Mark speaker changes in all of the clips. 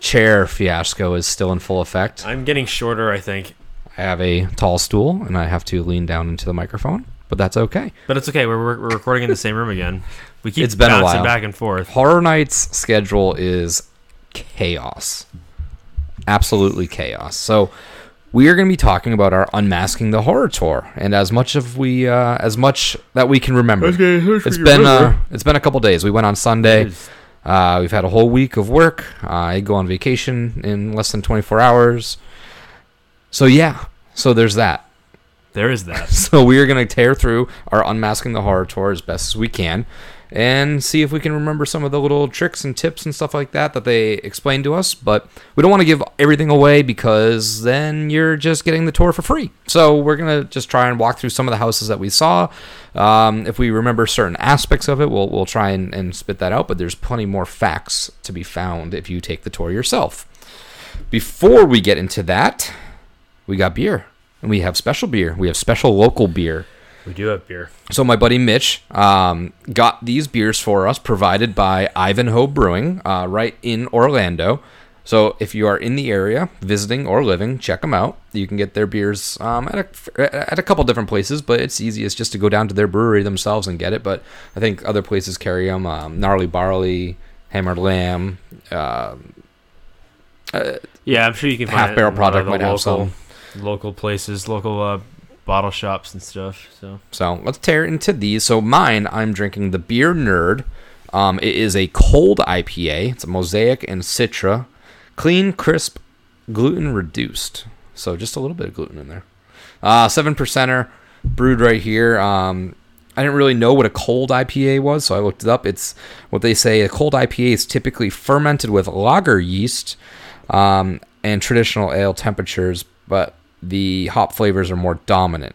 Speaker 1: chair fiasco is still in full effect.
Speaker 2: I'm getting shorter, I think.
Speaker 1: I have a tall stool and I have to lean down into the microphone, but that's okay.
Speaker 2: But it's okay. We're, we're, we're recording in the same room again. We keep
Speaker 1: It's been a
Speaker 2: bouncing
Speaker 1: while.
Speaker 2: back and forth.
Speaker 1: Horror Nights schedule is chaos. Absolutely chaos. So we are going to be talking about our unmasking the horror tour, and as much of we uh, as much that we can remember. it's been uh, it's been a couple days. We went on Sunday. Uh, we've had a whole week of work. Uh, I go on vacation in less than 24 hours. So yeah, so there's that.
Speaker 2: There is that.
Speaker 1: So we are going to tear through our unmasking the horror tour as best as we can and see if we can remember some of the little tricks and tips and stuff like that that they explained to us. But we don't want to give everything away because then you're just getting the tour for free. So we're going to just try and walk through some of the houses that we saw. Um, if we remember certain aspects of it, we'll, we'll try and, and spit that out. But there's plenty more facts to be found if you take the tour yourself. Before we get into that, we got beer. And we have special beer. We have special local beer.
Speaker 2: We do have beer.
Speaker 1: So my buddy Mitch um, got these beers for us, provided by Ivanhoe Brewing, uh, right in Orlando. So if you are in the area, visiting or living, check them out. You can get their beers um, at a at a couple different places, but it's easiest just to go down to their brewery themselves and get it. But I think other places carry them. Um, Gnarly Barley, Hammered Lamb. Uh,
Speaker 2: Yeah, I'm sure you can find
Speaker 1: Half Barrel
Speaker 2: Product uh,
Speaker 1: might have
Speaker 2: local, local places, local uh, bottle shops and stuff. So
Speaker 1: So let's tear into these. So mine, I'm drinking the Beer Nerd. Um, it is a cold IPA. It's a Mosaic and Citra, clean, crisp, gluten reduced. So just a little bit of gluten in there. Uh, seven percenter, brewed right here. Um, I didn't really know what a cold IPA was, so I looked it up. It's what they say. A cold IPA is typically fermented with lager yeast um, and traditional ale temperatures, but the hop flavors are more dominant.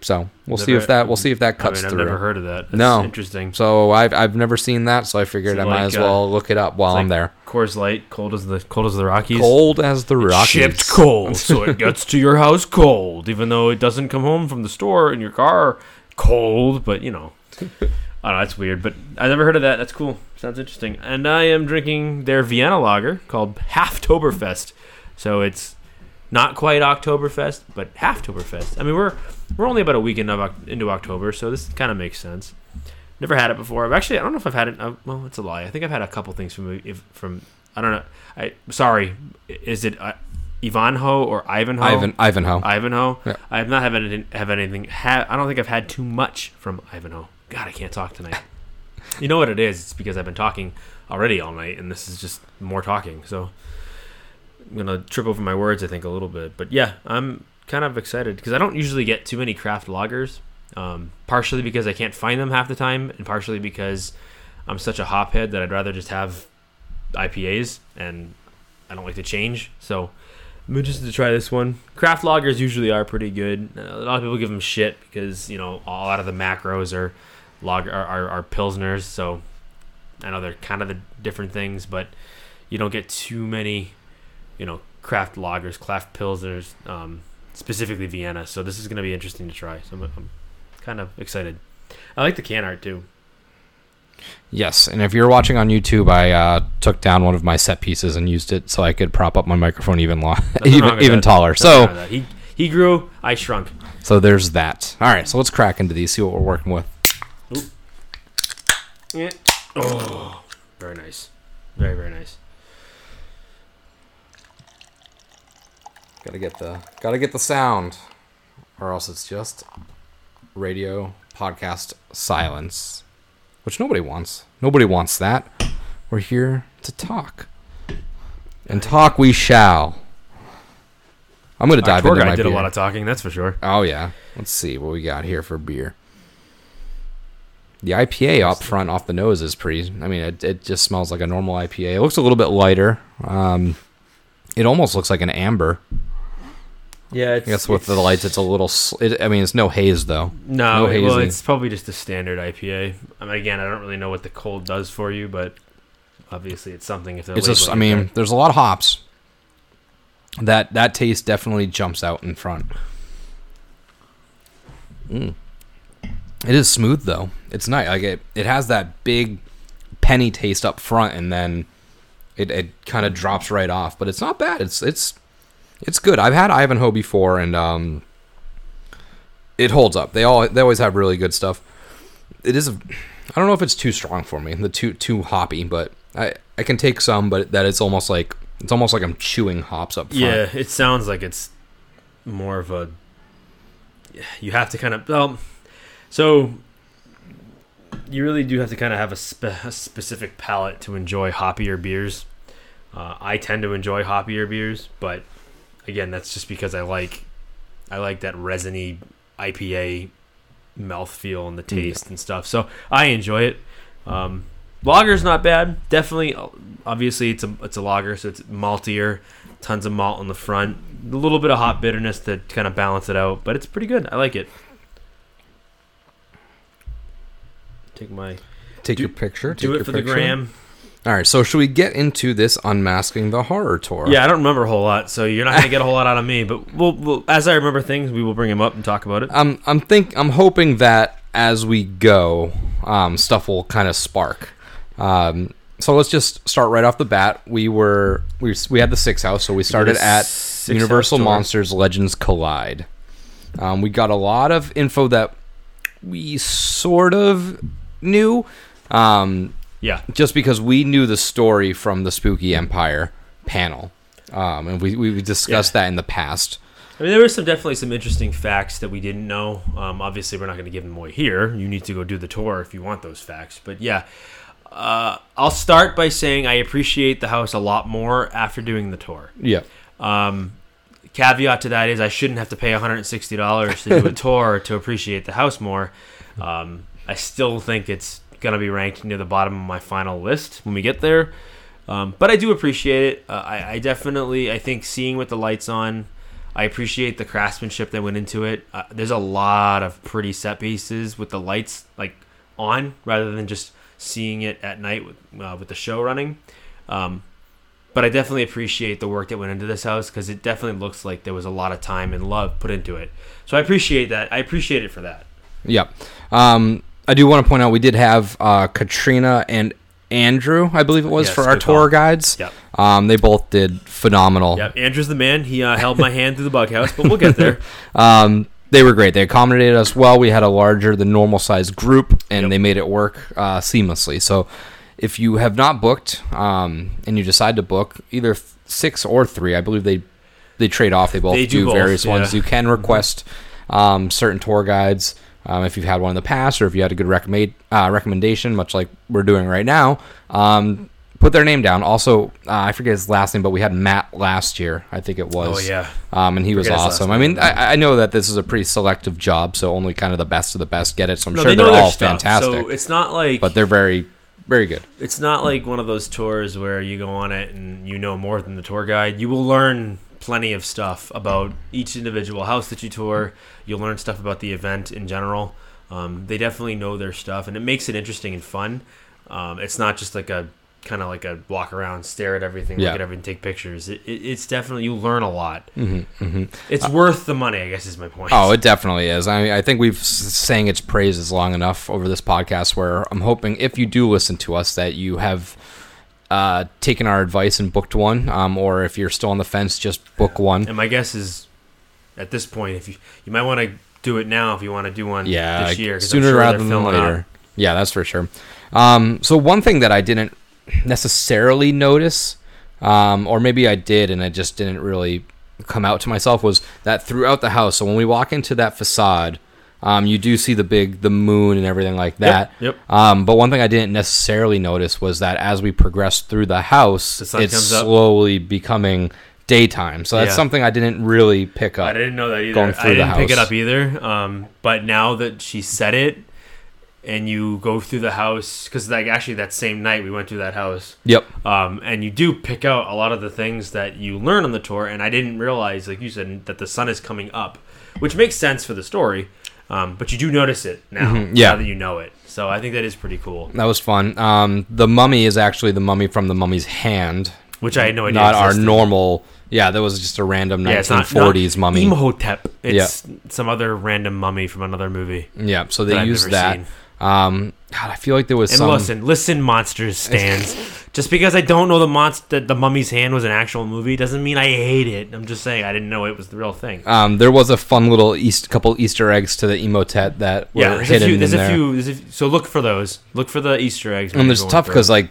Speaker 1: So we'll see if that we'll see if that
Speaker 2: I
Speaker 1: cuts
Speaker 2: mean, I've
Speaker 1: through.
Speaker 2: never heard of that. That's
Speaker 1: no,
Speaker 2: interesting.
Speaker 1: So I've I've never seen that, so I figured I might
Speaker 2: like,
Speaker 1: as well
Speaker 2: uh,
Speaker 1: look it up while I'm
Speaker 2: like
Speaker 1: there.
Speaker 2: Coors Light, cold as the cold as the Rockies.
Speaker 1: Cold as the Rockies.
Speaker 2: Shipped cold, so it gets to your house cold, even though it doesn't come home from the store in your car cold. But you know, I don't know. That's weird, but I never heard of that. That's cool. Sounds interesting. And I am drinking their Vienna lager called Halftoberfest. So it's not quite Oktoberfest, but Halftoberfest. I mean, we're we're only about a week into, into October, so this kind of makes sense. Never had it before. I've actually I don't know if I've had it. Uh, well, it's a lie. I think I've had a couple things from if, from I don't know. I sorry. Is it uh, Ivanhoe or Ivanhoe?
Speaker 1: Ivan Ivanhoe.
Speaker 2: Ivanhoe.
Speaker 1: Yeah.
Speaker 2: I have not have anything. Have anything. Ha- I don't think I've had too much from Ivanhoe. God, I can't talk tonight. you know what it is? It's because I've been talking already all night, and this is just more talking. So I'm gonna trip over my words, I think, a little bit. But yeah, I'm kind of excited because I don't usually get too many craft lagers. Um, partially because I can't find them half the time, and partially because I'm such a hophead that I'd rather just have IPAs, and I don't like to change. So I'm interested to try this one. Craft lagers usually are pretty good. Uh, a lot of people give them shit because you know a lot of the macros are lager are, are, are pilsners. So I know they're kind of the different things, but you don't get too many, you know, craft lagers, craft pilsners, um, specifically Vienna. So this is going to be interesting to try. So I'm, I'm kind of excited. I like the can art too.
Speaker 1: Yes, and if you're watching on YouTube, I uh, took down one of my set pieces and used it so I could prop up my microphone even long, even even
Speaker 2: that.
Speaker 1: taller.
Speaker 2: Nothing
Speaker 1: So
Speaker 2: he he grew, I shrunk.
Speaker 1: so there's that. All right, so let's crack into these, see what we're working with.
Speaker 2: Yeah. Oh, very nice. Very very nice.
Speaker 1: Gotta get the gotta get the sound, or else it's just radio podcast silence, which nobody wants. Nobody wants that. We're here to talk, and talk we shall. I'm gonna
Speaker 2: Our
Speaker 1: dive
Speaker 2: tour
Speaker 1: into
Speaker 2: guide
Speaker 1: my
Speaker 2: did a lot of talking, that's for sure.
Speaker 1: Oh yeah. Let's see what we got here for beer. The IPA up front off the nose is pretty. I mean, it, it just smells like a normal IPA. It looks a little bit lighter. Um, it almost looks like an amber.
Speaker 2: Yeah, it's,
Speaker 1: I guess with the lights, it's a little. sl- It, I mean, it's no haze though.
Speaker 2: No,
Speaker 1: no
Speaker 2: well, it's probably just a standard IPA. I mean, again, I don't really know what the cold does for you, but obviously it's something. If they're
Speaker 1: It's just. I mean, there's a lot of hops. That that taste definitely jumps out in front. Mm. It is smooth though. It's nice. Like it, it has that big penny taste up front, and then it, it kind of drops right off. But it's not bad. It's it's it's good. I've had Ivanhoe before, and um, it holds up. They all they always have really good stuff. It is. I don't know if it's too strong for me. The too too hoppy, but I I can take some. But that it's almost like it's almost like I'm chewing hops up front.
Speaker 2: Yeah, it sounds like it's more of a. You have to kind of well, so you really do have to kind of have a, spe- a specific palate to enjoy hoppier beers. Uh, I tend to enjoy hoppier beers, but again, that's just because I like I like that resiny IPA mouthfeel and the taste and stuff. So I enjoy it. Um, lager's not bad. Definitely, obviously, it's a it's a lager, so it's maltier. Tons of malt on the front. A little bit of hot bitterness to kind of balance it out, but it's pretty good. I like it. Take my
Speaker 1: Take
Speaker 2: Do-
Speaker 1: your picture.
Speaker 2: do
Speaker 1: take
Speaker 2: it
Speaker 1: your
Speaker 2: for the gram.
Speaker 1: All right. So should we get into this unmasking the horror tour?
Speaker 2: Yeah, I don't remember a whole lot, so you're not gonna get a whole lot out of me. But we'll, we'll as I remember things, we will bring them up and talk about it.
Speaker 1: I'm I'm think I'm hoping that as we go, um, stuff will kind of spark. Um, so let's just start right off the bat. We were we we had the six house, so we started at Universal Monsters Legends Collide. Um, we got a lot of info that we sort of knew, um,
Speaker 2: Yeah,
Speaker 1: just because we knew the story from the Spooky Empire panel, um, and we we discussed that in the past.
Speaker 2: I mean, there were some definitely some interesting facts that we didn't know. Um, obviously, we're not going to give them away here. You need to go do the tour if you want those facts. But yeah, uh, I'll start by saying I appreciate the house a lot more after doing the tour.
Speaker 1: Yeah.
Speaker 2: Um, caveat to that is I shouldn't have to pay $160 to do a tour to appreciate the house more. Um, I still think it's to be ranked near the bottom of my final list when we get there. Um, but I do appreciate it. Uh, I, I definitely, I think seeing with the lights on, I appreciate the craftsmanship that went into it. Uh, there's a lot of pretty set pieces with the lights like on rather than just seeing it at night with uh, with the show running. Um, but I definitely appreciate the work that went into this house because it definitely looks like there was a lot of time and love put into it. So I appreciate that. I appreciate it for that.
Speaker 1: Yep. Um, I do want to point out we did have uh, Katrina and Andrew, I believe it was,
Speaker 2: Yes,
Speaker 1: for our tour
Speaker 2: call.
Speaker 1: guides.
Speaker 2: Yep.
Speaker 1: Um, they both did phenomenal.
Speaker 2: Yep. Andrew's the man. He uh, held my hand through the bug house, but we'll get there.
Speaker 1: Um, they were great. They accommodated us well. We had a larger than normal size group, and
Speaker 2: Yep.
Speaker 1: they made it work uh, seamlessly. So, if you have not booked um, and you decide to book either six or three, I believe they they trade off. They both
Speaker 2: They do
Speaker 1: do,
Speaker 2: both,
Speaker 1: various
Speaker 2: yeah. Mm-hmm.
Speaker 1: ones. You can request um, certain tour guides um, if you've had one in the past, or if you had a good recommend uh, recommendation, much like we're doing right now. Um, put their name down. Also, uh, I forget his last name, but we had Matt last year. I think it was.
Speaker 2: Oh, yeah.
Speaker 1: Um, and he was awesome. I mean, I, I know that this is a pretty selective job, so only kind of the best of the best get it. So I'm
Speaker 2: No,
Speaker 1: sure
Speaker 2: they their
Speaker 1: all
Speaker 2: stuff.
Speaker 1: fantastic,
Speaker 2: So it's not like
Speaker 1: but they're very, very good.
Speaker 2: it's not like one of those tours where you go on it and you know more than the tour guide. You will learn plenty of stuff about each individual house that you tour. You'll learn stuff about the event in general. Um, they definitely know their stuff, and it makes it interesting and fun. Um, it's not just like a kind of like a walk around, stare at everything,
Speaker 1: Yeah.
Speaker 2: look at everything, take pictures. It, it, it's definitely you learn a lot.
Speaker 1: hmm
Speaker 2: It's worth the money, I guess, is my point.
Speaker 1: Oh, it definitely is. I, I think we've sang its praises long enough over this podcast where I'm hoping if you do listen to us that you have uh, taken our advice and booked one, um, or if you're still on the fence, just book one.
Speaker 2: And my guess is, at this point, if you you might want to do it now if you want to do one
Speaker 1: Yeah,
Speaker 2: this year,
Speaker 1: sooner
Speaker 2: sure
Speaker 1: rather than later.
Speaker 2: up.
Speaker 1: Yeah, that's for sure. Um, so one thing that I didn't necessarily notice, um, or maybe I did and I just didn't really come out to myself was that throughout the house. So when we walk into that facade, um, you do see the big the moon and everything like that.
Speaker 2: yep.
Speaker 1: Um, but one thing I didn't necessarily notice was that as we progressed through the house,
Speaker 2: The
Speaker 1: it's slowly becoming daytime. So that's
Speaker 2: Yeah.
Speaker 1: something I didn't really pick up.
Speaker 2: I didn't know that either.
Speaker 1: Going
Speaker 2: I
Speaker 1: through the
Speaker 2: didn't pick it up either. Um, but now that she said it, and you go through the house, because like actually that same night we went through that house,
Speaker 1: Yep.
Speaker 2: um, and you do pick out a lot of the things that you learn on the tour. And I didn't realize, like you said, that the sun is coming up, which makes sense for the story. Um, but you do notice it now,
Speaker 1: Mhm, yeah.
Speaker 2: now that you know it. So I think that is pretty cool.
Speaker 1: That was fun. Um, the mummy is actually the mummy from the mummy's hand,
Speaker 2: Which I had no idea.
Speaker 1: not our normal. Yeah, that was just a random
Speaker 2: Yeah, it's not-
Speaker 1: 1940s
Speaker 2: not
Speaker 1: mummy.
Speaker 2: Imhotep. It's some other random mummy from another movie.
Speaker 1: yeah, so
Speaker 2: that
Speaker 1: they
Speaker 2: I've
Speaker 1: used that.
Speaker 2: seen.
Speaker 1: Um, God, I feel like there was
Speaker 2: And
Speaker 1: some.
Speaker 2: listen, listen, monsters stands. just because I don't know the monster, the Mummy's Hand was an actual movie, doesn't mean I hate it. I'm just saying I didn't know it was the real thing.
Speaker 1: Um, there was a fun little East, couple Easter eggs to the Imhotep that were
Speaker 2: yeah, there's a
Speaker 1: hidden
Speaker 2: few.
Speaker 1: in
Speaker 2: There's a
Speaker 1: there.
Speaker 2: few. There's a few. So look for those. Look for the Easter eggs.
Speaker 1: and it's tough because like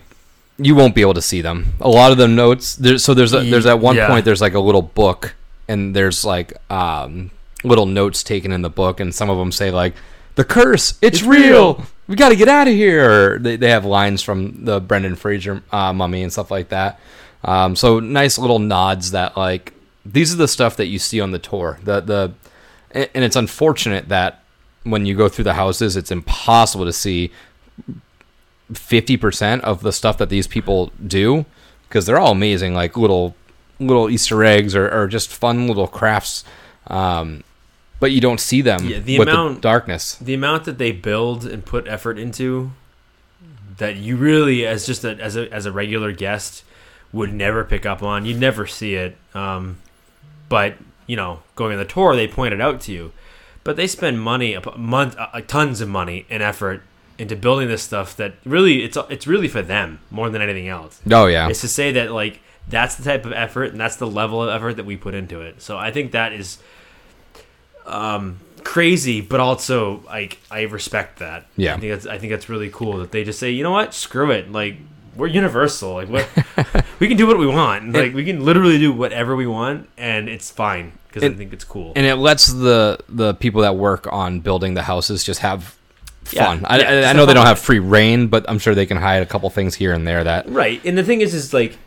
Speaker 1: you won't be able to see them. A lot of the notes. There's so there's a, there's at one
Speaker 2: Yeah.
Speaker 1: point there's like a little book and there's like um little notes taken in the book and some of them say like the curse. It's,
Speaker 2: It's
Speaker 1: real.
Speaker 2: real.
Speaker 1: we got to get out of here. They, they have lines from the Brendan Fraser uh, mummy and stuff like that. Um, so nice little nods that like these are the stuff that you see on the tour. The the and it's unfortunate that when you go through the houses it's impossible to see 50% of the stuff that these people do because they're all amazing like little little easter eggs or, or just fun little crafts. Um, but you don't see them
Speaker 2: Yeah, the
Speaker 1: with
Speaker 2: amount-
Speaker 1: the darkness.
Speaker 2: the amount that they build and put effort into that you really as just a, as a as a regular guest would never pick up on. You'd never see it um, but you know going on the tour they point it out to you. But they spend money a month uh, tons of money and effort into building this stuff that really it's it's really for them more than anything else.
Speaker 1: Oh yeah.
Speaker 2: It's to say that like that's the type of effort and that's the level of effort that we put into it. So I think that is um, crazy, but also like I respect that.
Speaker 1: Yeah.
Speaker 2: I think that's I think that's really cool that they just say, you know what, screw it, like we're universal, like what we can do what we want, like we can literally do whatever we want, and it's fine because I think it's cool.
Speaker 1: and it lets the the people that work on building the houses just have
Speaker 2: Yeah,
Speaker 1: fun I,
Speaker 2: yeah,
Speaker 1: I, I know they don't have free reign but i'm sure they can hide a couple things here and there that
Speaker 2: Right. And the thing is, is like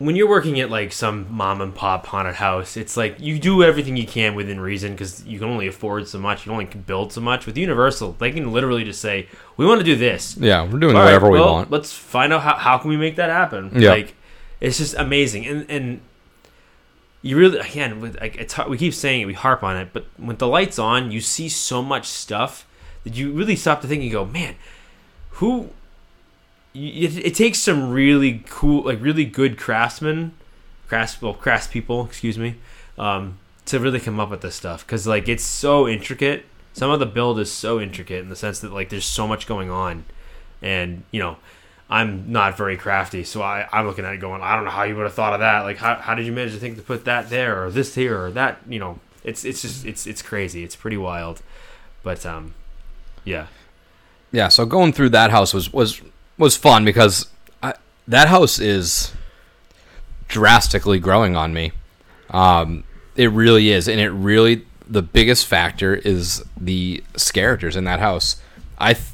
Speaker 2: when you're working at like some mom and pop haunted house, it's like you do everything you can within reason because you can only afford so much. You only can build so much. With Universal, they can literally just say, "We want to do this."
Speaker 1: yeah we're doing
Speaker 2: All right,
Speaker 1: whatever we
Speaker 2: well,
Speaker 1: want
Speaker 2: Let's find out how, how can we make that happen.
Speaker 1: Yeah.
Speaker 2: Like it's just amazing. And and you really again with like it's we keep saying it, we harp on it, but with the lights on, you see so much stuff that you really stop to think and go, man, who? It, it takes some really cool, like really good craftsmen, crafts well, crafts people, excuse me, um, to really come up with this stuff because like it's so intricate. Some of the build is so intricate in the sense that like there's so much going on, and you know. I'm not very crafty, so I, I'm looking at it going, I don't know how you would have thought of that. Like, how, how did you manage to think to put that there or this here or that? You know, it's it's just it's it's crazy. It's pretty wild, but um, yeah,
Speaker 1: yeah so going through that house was was was fun because I, that house is drastically growing on me. Um it really is and it really the biggest factor is the characters in that house. I th-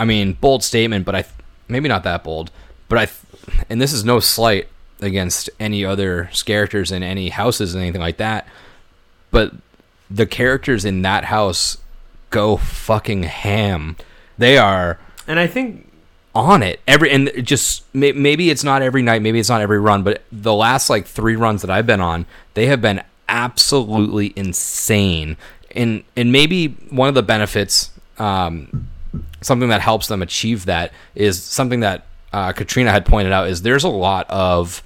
Speaker 1: i mean bold statement but i th- maybe not that bold but i th- and this is no slight against any other characters in any houses and anything like that but the characters in that house go fucking ham. They are
Speaker 2: and I think
Speaker 1: on it every and just maybe it's not every night maybe it's not every run but the last like three runs that i've been on they have been absolutely insane and and maybe one of the benefits um something that helps them achieve that is something that uh, katrina had pointed out is there's a lot of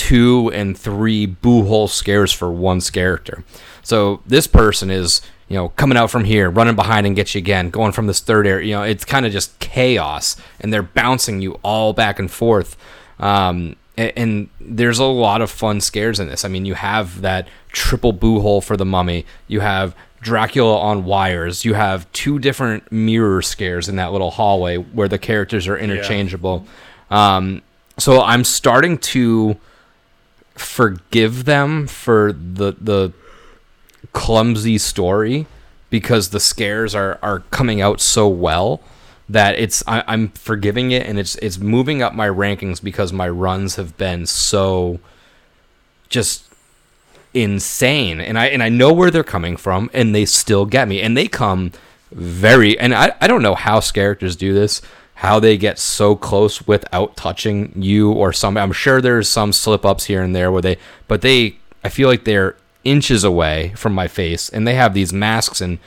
Speaker 1: two and three boo hole scares for one character. So this person is, you know, coming out from here, running behind and get you again, going from this third area. You know, it's kind of just chaos, and they're bouncing you all back and forth. Um, and, and there's a lot of fun scares in this. I mean, you have that triple boo hole for the mummy. You have Dracula on wires. You have two different mirror scares in that little hallway where the characters are interchangeable. Um, so I'm starting to forgive them for the the clumsy story because the scares are are coming out so well that it's I, I'm forgiving it and it's it's moving up my rankings because my runs have been so just insane. And I and I know where they're coming from and they still get me. And they come very and I, I don't know how characters do this how they get so close without touching you or some I'm sure there's some slip ups here and there where they but they I feel like they're inches away from my face and they have these masks and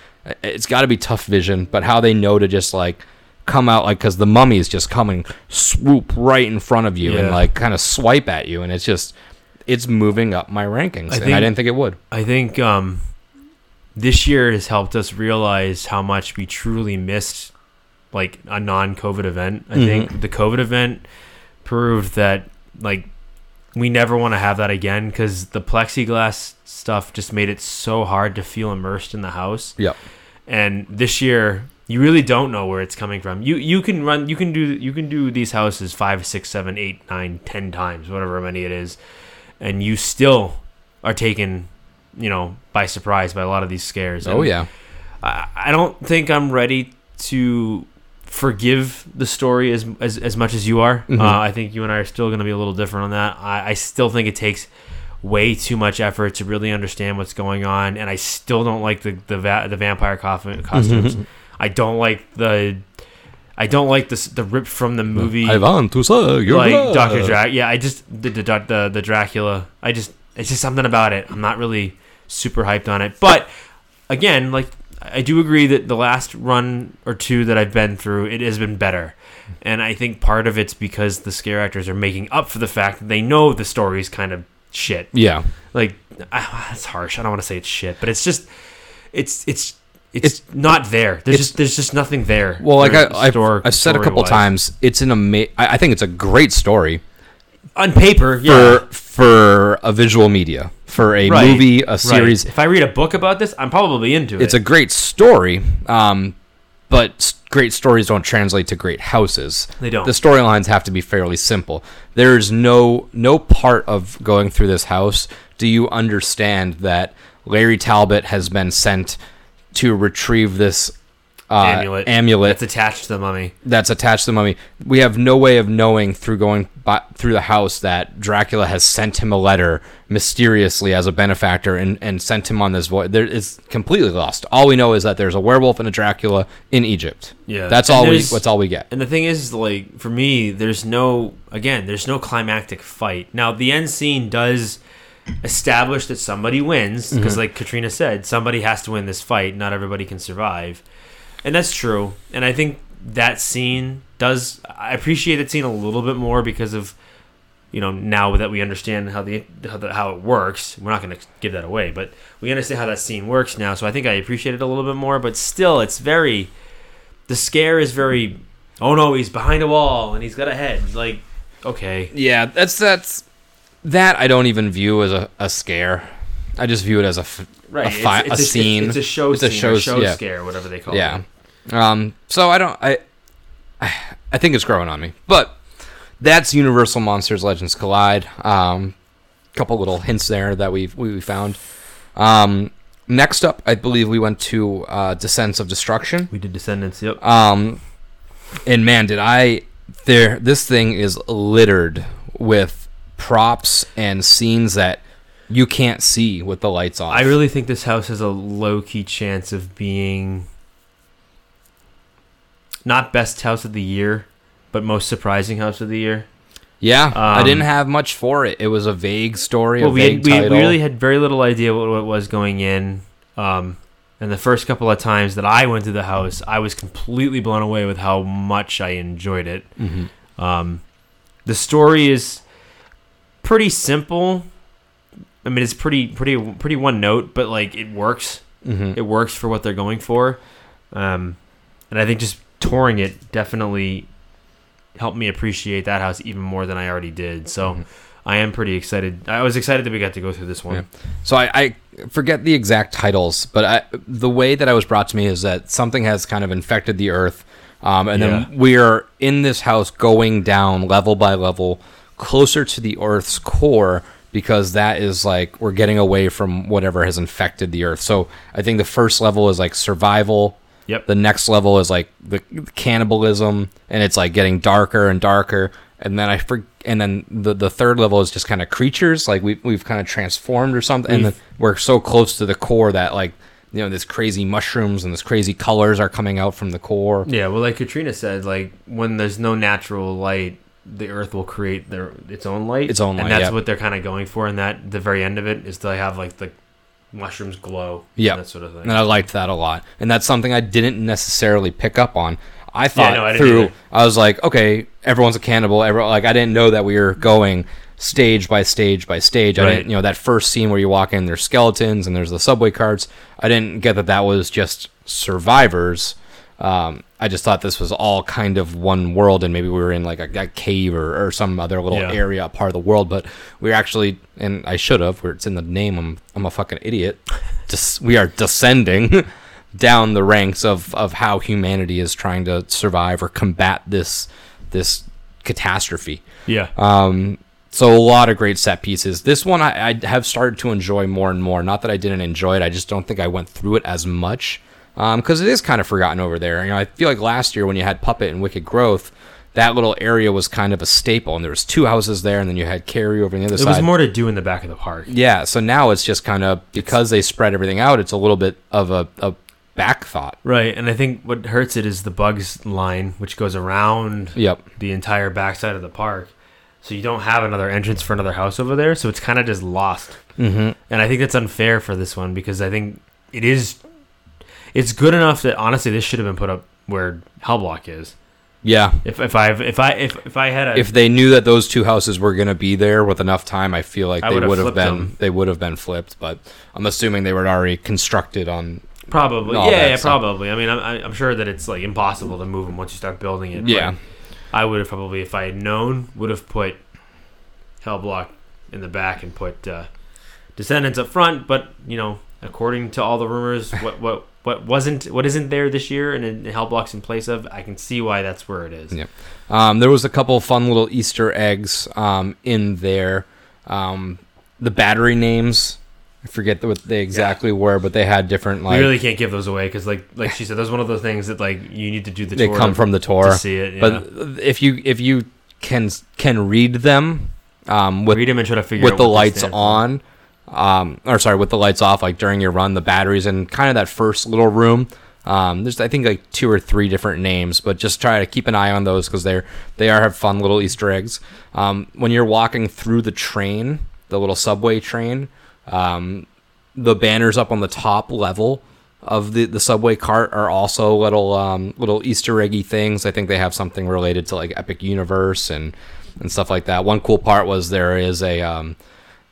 Speaker 1: it's got to be tough vision but how they know to just like come out like because the mummy is just coming swoop right in front of you and like kind of swipe at you and it's just it's moving up my rankings
Speaker 2: I
Speaker 1: and i didn't think it would
Speaker 2: I think um, this year has helped us realize how much we truly missed like a non-COVID event. I
Speaker 1: Mhm.
Speaker 2: think the COVID event proved that like we never want to have that again because the plexiglass stuff just made it so hard to feel immersed in the house.
Speaker 1: yep
Speaker 2: And this year, you really don't know where it's coming from. You you can run, you can do you can do these houses five, six, seven, eight, nine, ten times, whatever many it is, and you still are taken, you know, by surprise by a lot of these scares.
Speaker 1: oh
Speaker 2: And
Speaker 1: yeah
Speaker 2: I, I don't think I'm ready to forgive the story as as, as much as you are.
Speaker 1: Mhm.
Speaker 2: Uh, I think you and I are still going to be a little different on that. I, I still think it takes way too much effort to really understand what's going on, and I still don't like the the, va- the vampire coffin, costumes. I don't like the. I don't like this the rip from the movie
Speaker 1: i want to say your
Speaker 2: like. Doctor Drac. Yeah, I just the, the the the Dracula. I just it's just something about it. I'm not really super hyped on it, but again, like I do agree that the last run or two that I've been through, it has been better, and I think part of it's because the scare actors are making up for the fact that they know the story's kind of shit.
Speaker 1: yeah
Speaker 2: Like ah, that's harsh. I don't want to say it's shit, but it's just it's it's. It's, not there. There's just there's just nothing there.
Speaker 1: well like I, I've, I've said a couple
Speaker 2: story-wise.
Speaker 1: times it's an ama- I, I think it's a great story
Speaker 2: on paper. Yeah,
Speaker 1: for for a visual media for a
Speaker 2: Right,
Speaker 1: movie a
Speaker 2: Right.
Speaker 1: series
Speaker 2: If I read a book about this, I'm probably into it.
Speaker 1: it's a great story um but great stories don't translate to great houses
Speaker 2: They don't.
Speaker 1: the storylines have to be fairly simple there's no no part of going through this house do you understand that larry talbot has been sent to retrieve this uh,
Speaker 2: amulet.
Speaker 1: amulet
Speaker 2: that's attached to the mummy.
Speaker 1: that's attached to the mummy. We have no way of knowing through going by, through the house that Dracula has sent him a letter mysteriously as a benefactor and, and sent him on this voyage. There is completely lost. All we know is that there's a werewolf and a Dracula in Egypt.
Speaker 2: Yeah.
Speaker 1: that's
Speaker 2: And
Speaker 1: all we. That's all we get.
Speaker 2: And the thing is, like for me, there's no again, there's no climactic fight. Now the end scene does establish that somebody wins
Speaker 1: Mm-hmm.
Speaker 2: because, like Katrina said, somebody has to win this fight. Not everybody can survive, and that's true. And I think that scene does. I appreciate that scene a little bit more because of you know now that we understand how the how, the, how it works. We're not going to give that away, but we understand how that scene works now. So I think I appreciate it a little bit more. But still, it's very the scare is very oh no he's behind a wall and he's got a head like okay
Speaker 1: Yeah, that's that's that. I don't even view as a, a scare. I just view it as a, f- a, fi- a, scene.
Speaker 2: it's, a show
Speaker 1: It's a
Speaker 2: scene
Speaker 1: show
Speaker 2: show
Speaker 1: yeah.
Speaker 2: scare whatever they call
Speaker 1: Yeah.
Speaker 2: it
Speaker 1: Um. So I don't. I. I think it's growing on me, but that's Universal Monsters Legends Collide. Um, couple little hints there that we've we found. Um, next up, I believe we went to uh, Descendants of Destruction.
Speaker 2: we did descendants yep
Speaker 1: Um, and man, did I there? This thing is littered with props and scenes that you can't see with the lights off.
Speaker 2: i really think this house has a low-key chance of being not best house of the year but most surprising house of the year
Speaker 1: yeah, I
Speaker 2: Um,
Speaker 1: didn't have much for it. It was a vague story,
Speaker 2: well
Speaker 1: a
Speaker 2: we, had, we, we really had very little idea what, what it was going in um, and the first couple of times that i went to the house i was completely blown away with how much i enjoyed it
Speaker 1: Mhm.
Speaker 2: Um, the story is pretty simple. I mean, it's pretty pretty pretty one note, but like it works.
Speaker 1: Mhm.
Speaker 2: It works for what they're going for. Um, and I think just touring it definitely helped me appreciate that house even more than I already did. So
Speaker 1: Mhm.
Speaker 2: I am pretty excited. I was excited that we got to go through this one.
Speaker 1: Yeah. So I, I forget the exact titles, but I, the way that I was brought to me is that something has kind of infected the earth, um, and
Speaker 2: Yeah.
Speaker 1: then we are in this house going down level by level, closer to the earth's core because that is like we're getting away from whatever has infected the earth. So I think the first level is like survival.
Speaker 2: Yep.
Speaker 1: The next level is like the cannibalism, and it's like getting darker and darker. And then I for, and then the the third level is just kind of creatures, like we we've kind of transformed or something. And then we're so close to the core that like you know this crazy mushrooms and this crazy colors are coming out from the core.
Speaker 2: Yeah, well, like Katrina said, like when there's no natural light, the Earth will create their its own light.
Speaker 1: Its own light,
Speaker 2: and that's
Speaker 1: yeah.
Speaker 2: what they're kind of going for. And that the very end of it is to have like the mushrooms glow.
Speaker 1: Yeah,
Speaker 2: that sort of thing.
Speaker 1: And I liked that a lot, and that's something I didn't necessarily pick up on. I thought
Speaker 2: no, I
Speaker 1: through.
Speaker 2: either.
Speaker 1: I was like, okay, everyone's a cannibal. Everyone, like, I didn't know that we were going stage by stage by stage. I didn't, you know, that first scene where you walk in, there's skeletons and there's the subway carts. I didn't get that that was just survivors. Um, I just thought this was all kind of one world, and maybe we were in like a, a cave or, or some other little
Speaker 2: Yeah.
Speaker 1: area, part of the world. But we are actually, and I should have, where it's in the name. I'm, I'm a fucking idiot. Just we are descending down the ranks of of how humanity is trying to survive or combat this this catastrophe.
Speaker 2: yeah,
Speaker 1: Um, so a lot of great set pieces. This one I, I have started to enjoy more and more. Not that I didn't enjoy it, I just don't think I went through it as much because it is kind of forgotten over there. You know, I feel like last year when you had Puppet and Wicked Growth, that little area was kind of a staple, and there was two houses there, and then you had Carrie over on the other
Speaker 2: it
Speaker 1: side.
Speaker 2: There was more to do in the back of the park.
Speaker 1: yeah, so now it's just kind of because they spread everything out. It's a little bit of a, a back thought.
Speaker 2: Right, and I think what hurts it is the bugs line, which goes around
Speaker 1: Yep.
Speaker 2: the entire backside of the park. So you don't have another entrance for another house over there, so it's kind of just lost. Mm-hmm. And I think that's unfair for this one because I think it is, it's good enough that honestly this should have been put up where Hellblock is.
Speaker 1: Yeah.
Speaker 2: If if I if I if if I had a
Speaker 1: If they knew that those two houses were going to be there with enough time, I feel like
Speaker 2: I
Speaker 1: they would have been
Speaker 2: them.
Speaker 1: they would have been flipped. But I'm assuming they were already constructed on.
Speaker 2: probably yeah,
Speaker 1: that
Speaker 2: yeah
Speaker 1: stuff.
Speaker 2: probably. I mean I'm I- I'm sure that it's like impossible to move them once you start building it.
Speaker 1: Yeah.
Speaker 2: I would have probably if I had known would have put Hellblock in the back and put uh, Descendants up front. But you know, according to all the rumors, what what what wasn't what isn't there this year and in Hellblock's in place of, I can see why that's where it is.
Speaker 1: Yeah. Um, there was a couple fun little Easter eggs um, in there. Um, the battery names, I forget what they exactly were, but they had different like
Speaker 2: we really can't give those away because, like, like she said, that's one of those things that like you need to do the tour.
Speaker 1: they come
Speaker 2: to-
Speaker 1: from the tour.
Speaker 2: to see it. Yeah.
Speaker 1: But if you if you can can read them um, with
Speaker 2: read them and try to figure
Speaker 1: with the lights
Speaker 2: on for.
Speaker 1: Um, or sorry, with the lights off, like during your run, the batteries in kind of that first little room. Um, there's I think like two or three different names, but just try to keep an eye on those because they're they are have fun little Easter eggs. Um, when you're walking through the train, the little subway train, um, the banners up on the top level of the, the subway cart are also little um, little Easter eggy things. I think they have something related to like Epic Universe and and stuff like that. One cool part was there is a um,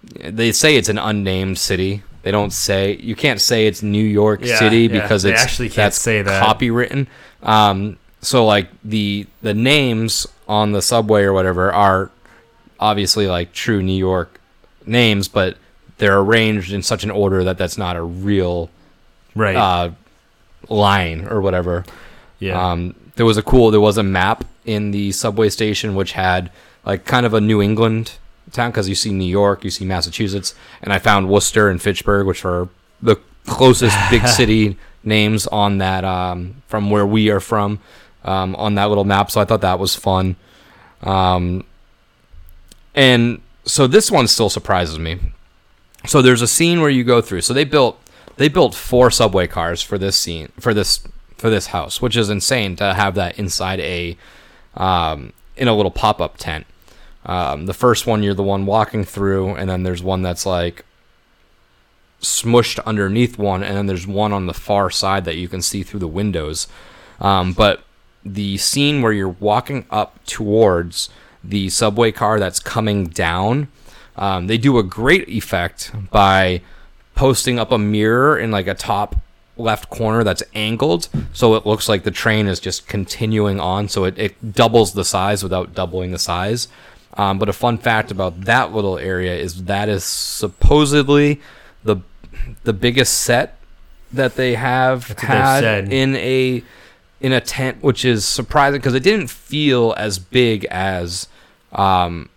Speaker 1: they say it's an unnamed city. They don't say you can't say it's New York
Speaker 2: Yeah,
Speaker 1: City because
Speaker 2: they
Speaker 1: it's
Speaker 2: actually can't
Speaker 1: that's
Speaker 2: say that.
Speaker 1: copywritten. Um, so like the the names on the subway or whatever are obviously like true New York names, but they're arranged in such an order that that's not a real
Speaker 2: right?
Speaker 1: uh, line or whatever.
Speaker 2: yeah,
Speaker 1: Um, there was a cool. There was a map in the subway station which had like kind of a New England town because you see New York, you see Massachusetts, and I found Worcester and Fitchburg, which are the closest big city names on that um, from where we are from um, on that little map. So I thought that was fun. Um, and so this one still surprises me. So there's a scene where you go through. So they built they built four subway cars for this scene for this for this house, which is insane to have that inside a um, in a little pop up tent. Um, the first one you're the one walking through, and then there's one that's like smushed underneath one, and then there's one on the far side that you can see through the windows. Um, but the scene where you're walking up towards the subway car that's coming down, um, they do a great effect by posting up a mirror in like a top left corner that's angled so it looks like the train is just continuing on so it, it doubles the size without doubling the size um, but a fun fact about that little area is that is supposedly the the biggest set that they have
Speaker 2: That's what they've
Speaker 1: had in a in a tent, which is surprising because it didn't feel as big as um,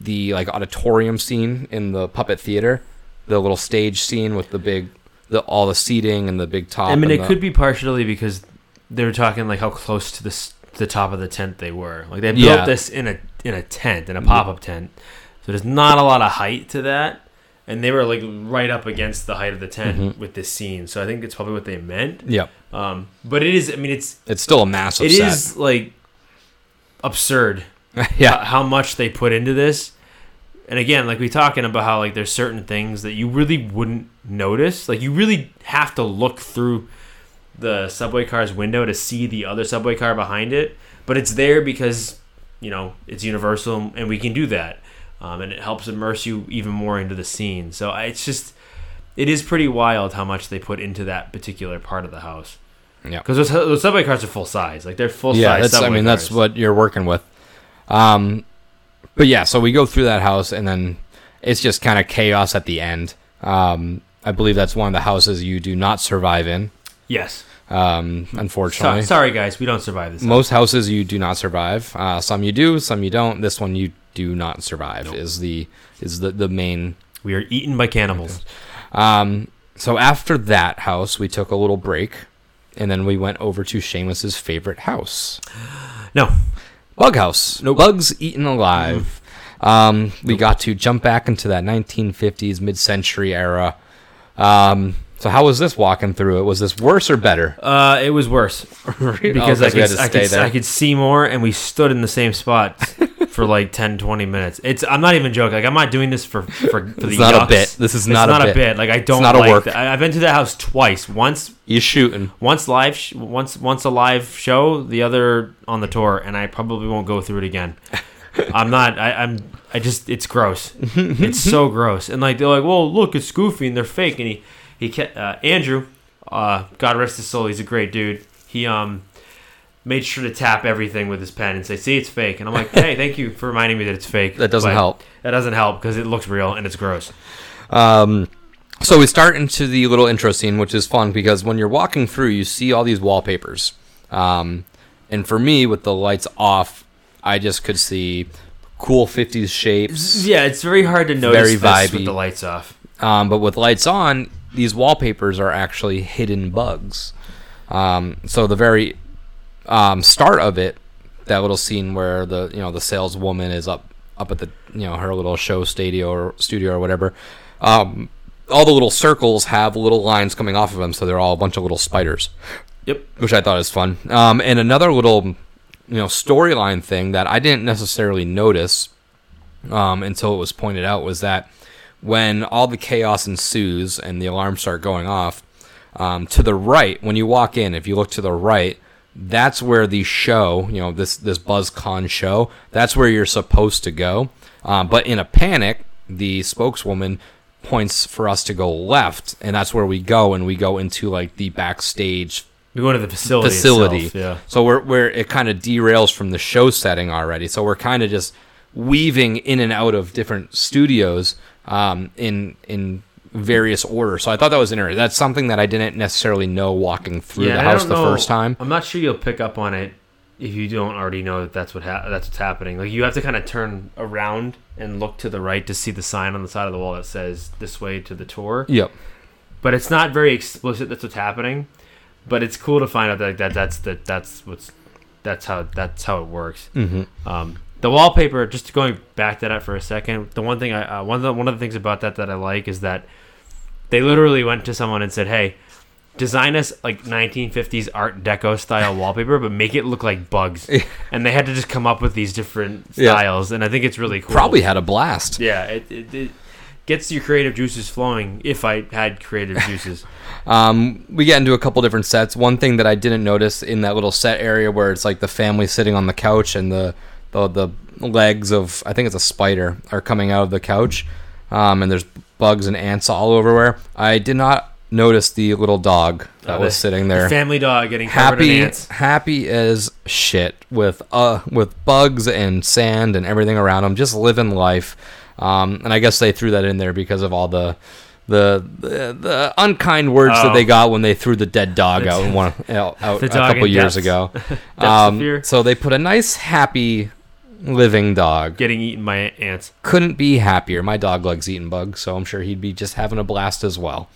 Speaker 1: the like auditorium scene in the puppet theater, the little stage scene with the big, the all the seating and the big top.
Speaker 2: I mean, it
Speaker 1: the-
Speaker 2: could be partially because they were talking like how close to the the top of the tent they were. Like they built
Speaker 1: Yeah.
Speaker 2: this in a in a tent in a pop up tent, so there's not a lot of height to that, and they were like right up against the height of the tent
Speaker 1: Mhm.
Speaker 2: with this scene. So I think it's probably what they meant.
Speaker 1: Yeah,
Speaker 2: Um, but it is. I mean, it's
Speaker 1: it's still a massive.
Speaker 2: it
Speaker 1: set.
Speaker 2: is like absurd
Speaker 1: yeah,
Speaker 2: how much they put into this. And again, like we talking about how like there's certain things that you really wouldn't notice. Like you really have to look through the subway car's window to see the other subway car behind it. But it's there because you know it's universal, and we can do that, um, and it helps immerse you even more into the scene. So I- it's just it is pretty wild how much they put into that particular part of the house.
Speaker 1: Yeah.
Speaker 2: because those, those subway cars are full size. Like they're full
Speaker 1: yeah.
Speaker 2: size.
Speaker 1: That's. I mean, that's what you're working with. Um, but yeah, so we go through that house, and then it's just kind of chaos at the end. Um, I believe that's one of the houses you do not survive in.
Speaker 2: Yes.
Speaker 1: Um, unfortunately,
Speaker 2: So, sorry, guys, we don't survive this.
Speaker 1: most houses you do not survive. Uh, some you do, some you don't. This one you do not survive.
Speaker 2: Nope.
Speaker 1: Is the is the the main.
Speaker 2: We are eaten by cannibals.
Speaker 1: Um, so after that house, we took a little break, and then we went over to Shamus's favorite house,
Speaker 2: No,
Speaker 1: Bug House.
Speaker 2: Nope.
Speaker 1: Bugs eaten alive. Um, we got to jump back into that 1950s mid-century era. Um, so how was this walking through it? Was this worse or better?
Speaker 2: uh, it was worse because
Speaker 1: Oh,
Speaker 2: I, could, I, could. I could see more, and we stood in the same spot for like 10, 20 minutes. It's I'm not even joking. Like I'm not doing this for for, for the
Speaker 1: It's not a bit. This is
Speaker 2: It's
Speaker 1: not a
Speaker 2: not
Speaker 1: bit.
Speaker 2: Like I don't
Speaker 1: not a work.
Speaker 2: that. I, I've been to that house twice. Once
Speaker 1: You shooting?
Speaker 2: once live sh- once once a live show, the other on the tour, and I probably won't go through it again. I'm not. I, I'm. I just. It's gross. it's so gross. And like they're like, well, look, it's goofy and they're fake. And he he kept uh, Andrew, uh, God rest his soul. He's a great dude. He um made sure to tap everything with his pen and say, see, it's fake. And I'm like, hey, thank you for reminding me that it's fake.
Speaker 1: That doesn't
Speaker 2: But
Speaker 1: help.
Speaker 2: That doesn't help because it looks real and it's gross.
Speaker 1: Um, so we start into the little intro scene, which is fun because when you're walking through, you see all these wallpapers. Um, and for me, with the lights off, I just could see cool 50s shapes.
Speaker 2: Yeah, it's very hard to notice
Speaker 1: Very vibey.
Speaker 2: with the lights off.
Speaker 1: Um, but with lights on, these wallpapers are actually hidden bugs. Um, so the very um, start of it, that little scene where the you know the saleswoman is up up at the you know her little show studio or studio or whatever. Um, all the little circles have little lines coming off of them, so they're all a bunch of little spiders
Speaker 2: Yep.
Speaker 1: which I thought was fun. Um, and another little, you know, storyline thing that I didn't necessarily notice um, until it was pointed out was that when all the chaos ensues and the alarms start going off, um, to the right, when you walk in, if you look to the right, that's where the show, you know, this this BuzzCon show, that's where you're supposed to go. Um, but in a panic, the spokeswoman points for us to go left, and that's where we go, and we go into like the backstage
Speaker 2: We go to the facility.
Speaker 1: facility.
Speaker 2: itself, yeah.
Speaker 1: So we're where it kind of derails from the show setting already. So we're kind of just weaving in and out of different studios um, in in various order. So I thought that was interesting. That's something that I didn't necessarily know walking through the house the
Speaker 2: know-
Speaker 1: first time.
Speaker 2: I'm not sure you'll pick up on it if you don't already know that that's what ha- that's what's happening. Like you have to kind of turn around and look to the right to see the sign on the side of the wall that says "This way to the tour."
Speaker 1: Yep.
Speaker 2: But it's not very explicit. That's what's happening. But it's cool to find out that that that's that that's what's that's how that's how it works.
Speaker 1: hmm
Speaker 2: Um, the wallpaper, just going back to that for a second, the one thing I uh, one of the, one of the things about that that I like is that they literally went to someone and said, "Hey, design us like 1950s Art Deco style wallpaper, but make it look like bugs." and they had to just come up with these different
Speaker 1: Yeah.
Speaker 2: styles, and I think it's really cool.
Speaker 1: Probably had a blast.
Speaker 2: yeah. It, it, it gets your creative juices flowing. If I had creative juices,
Speaker 1: Um, we get into a couple different sets. One thing that I didn't notice in that little set area where it's like the family sitting on the couch and the the, the legs of I think it's a spider are coming out of the couch, um, and there's bugs and ants all everywhere. I did not notice the little dog that
Speaker 2: Uh,
Speaker 1: was
Speaker 2: the-
Speaker 1: sitting
Speaker 2: the
Speaker 1: there.
Speaker 2: family dog getting covered in
Speaker 1: happy
Speaker 2: ants.
Speaker 1: happy as shit with uh with bugs and sand and everything around him just living life um and i guess they threw that in there because of all the the the, the unkind words that
Speaker 2: Oh.
Speaker 1: they got when they threw the dead dog out, one, out, out
Speaker 2: the
Speaker 1: a couple years
Speaker 2: depths.
Speaker 1: ago um so they put a nice happy living dog.
Speaker 2: getting eaten by ants.
Speaker 1: couldn't be happier. My dog likes eating bugs, so I'm sure he'd be just having a blast as well.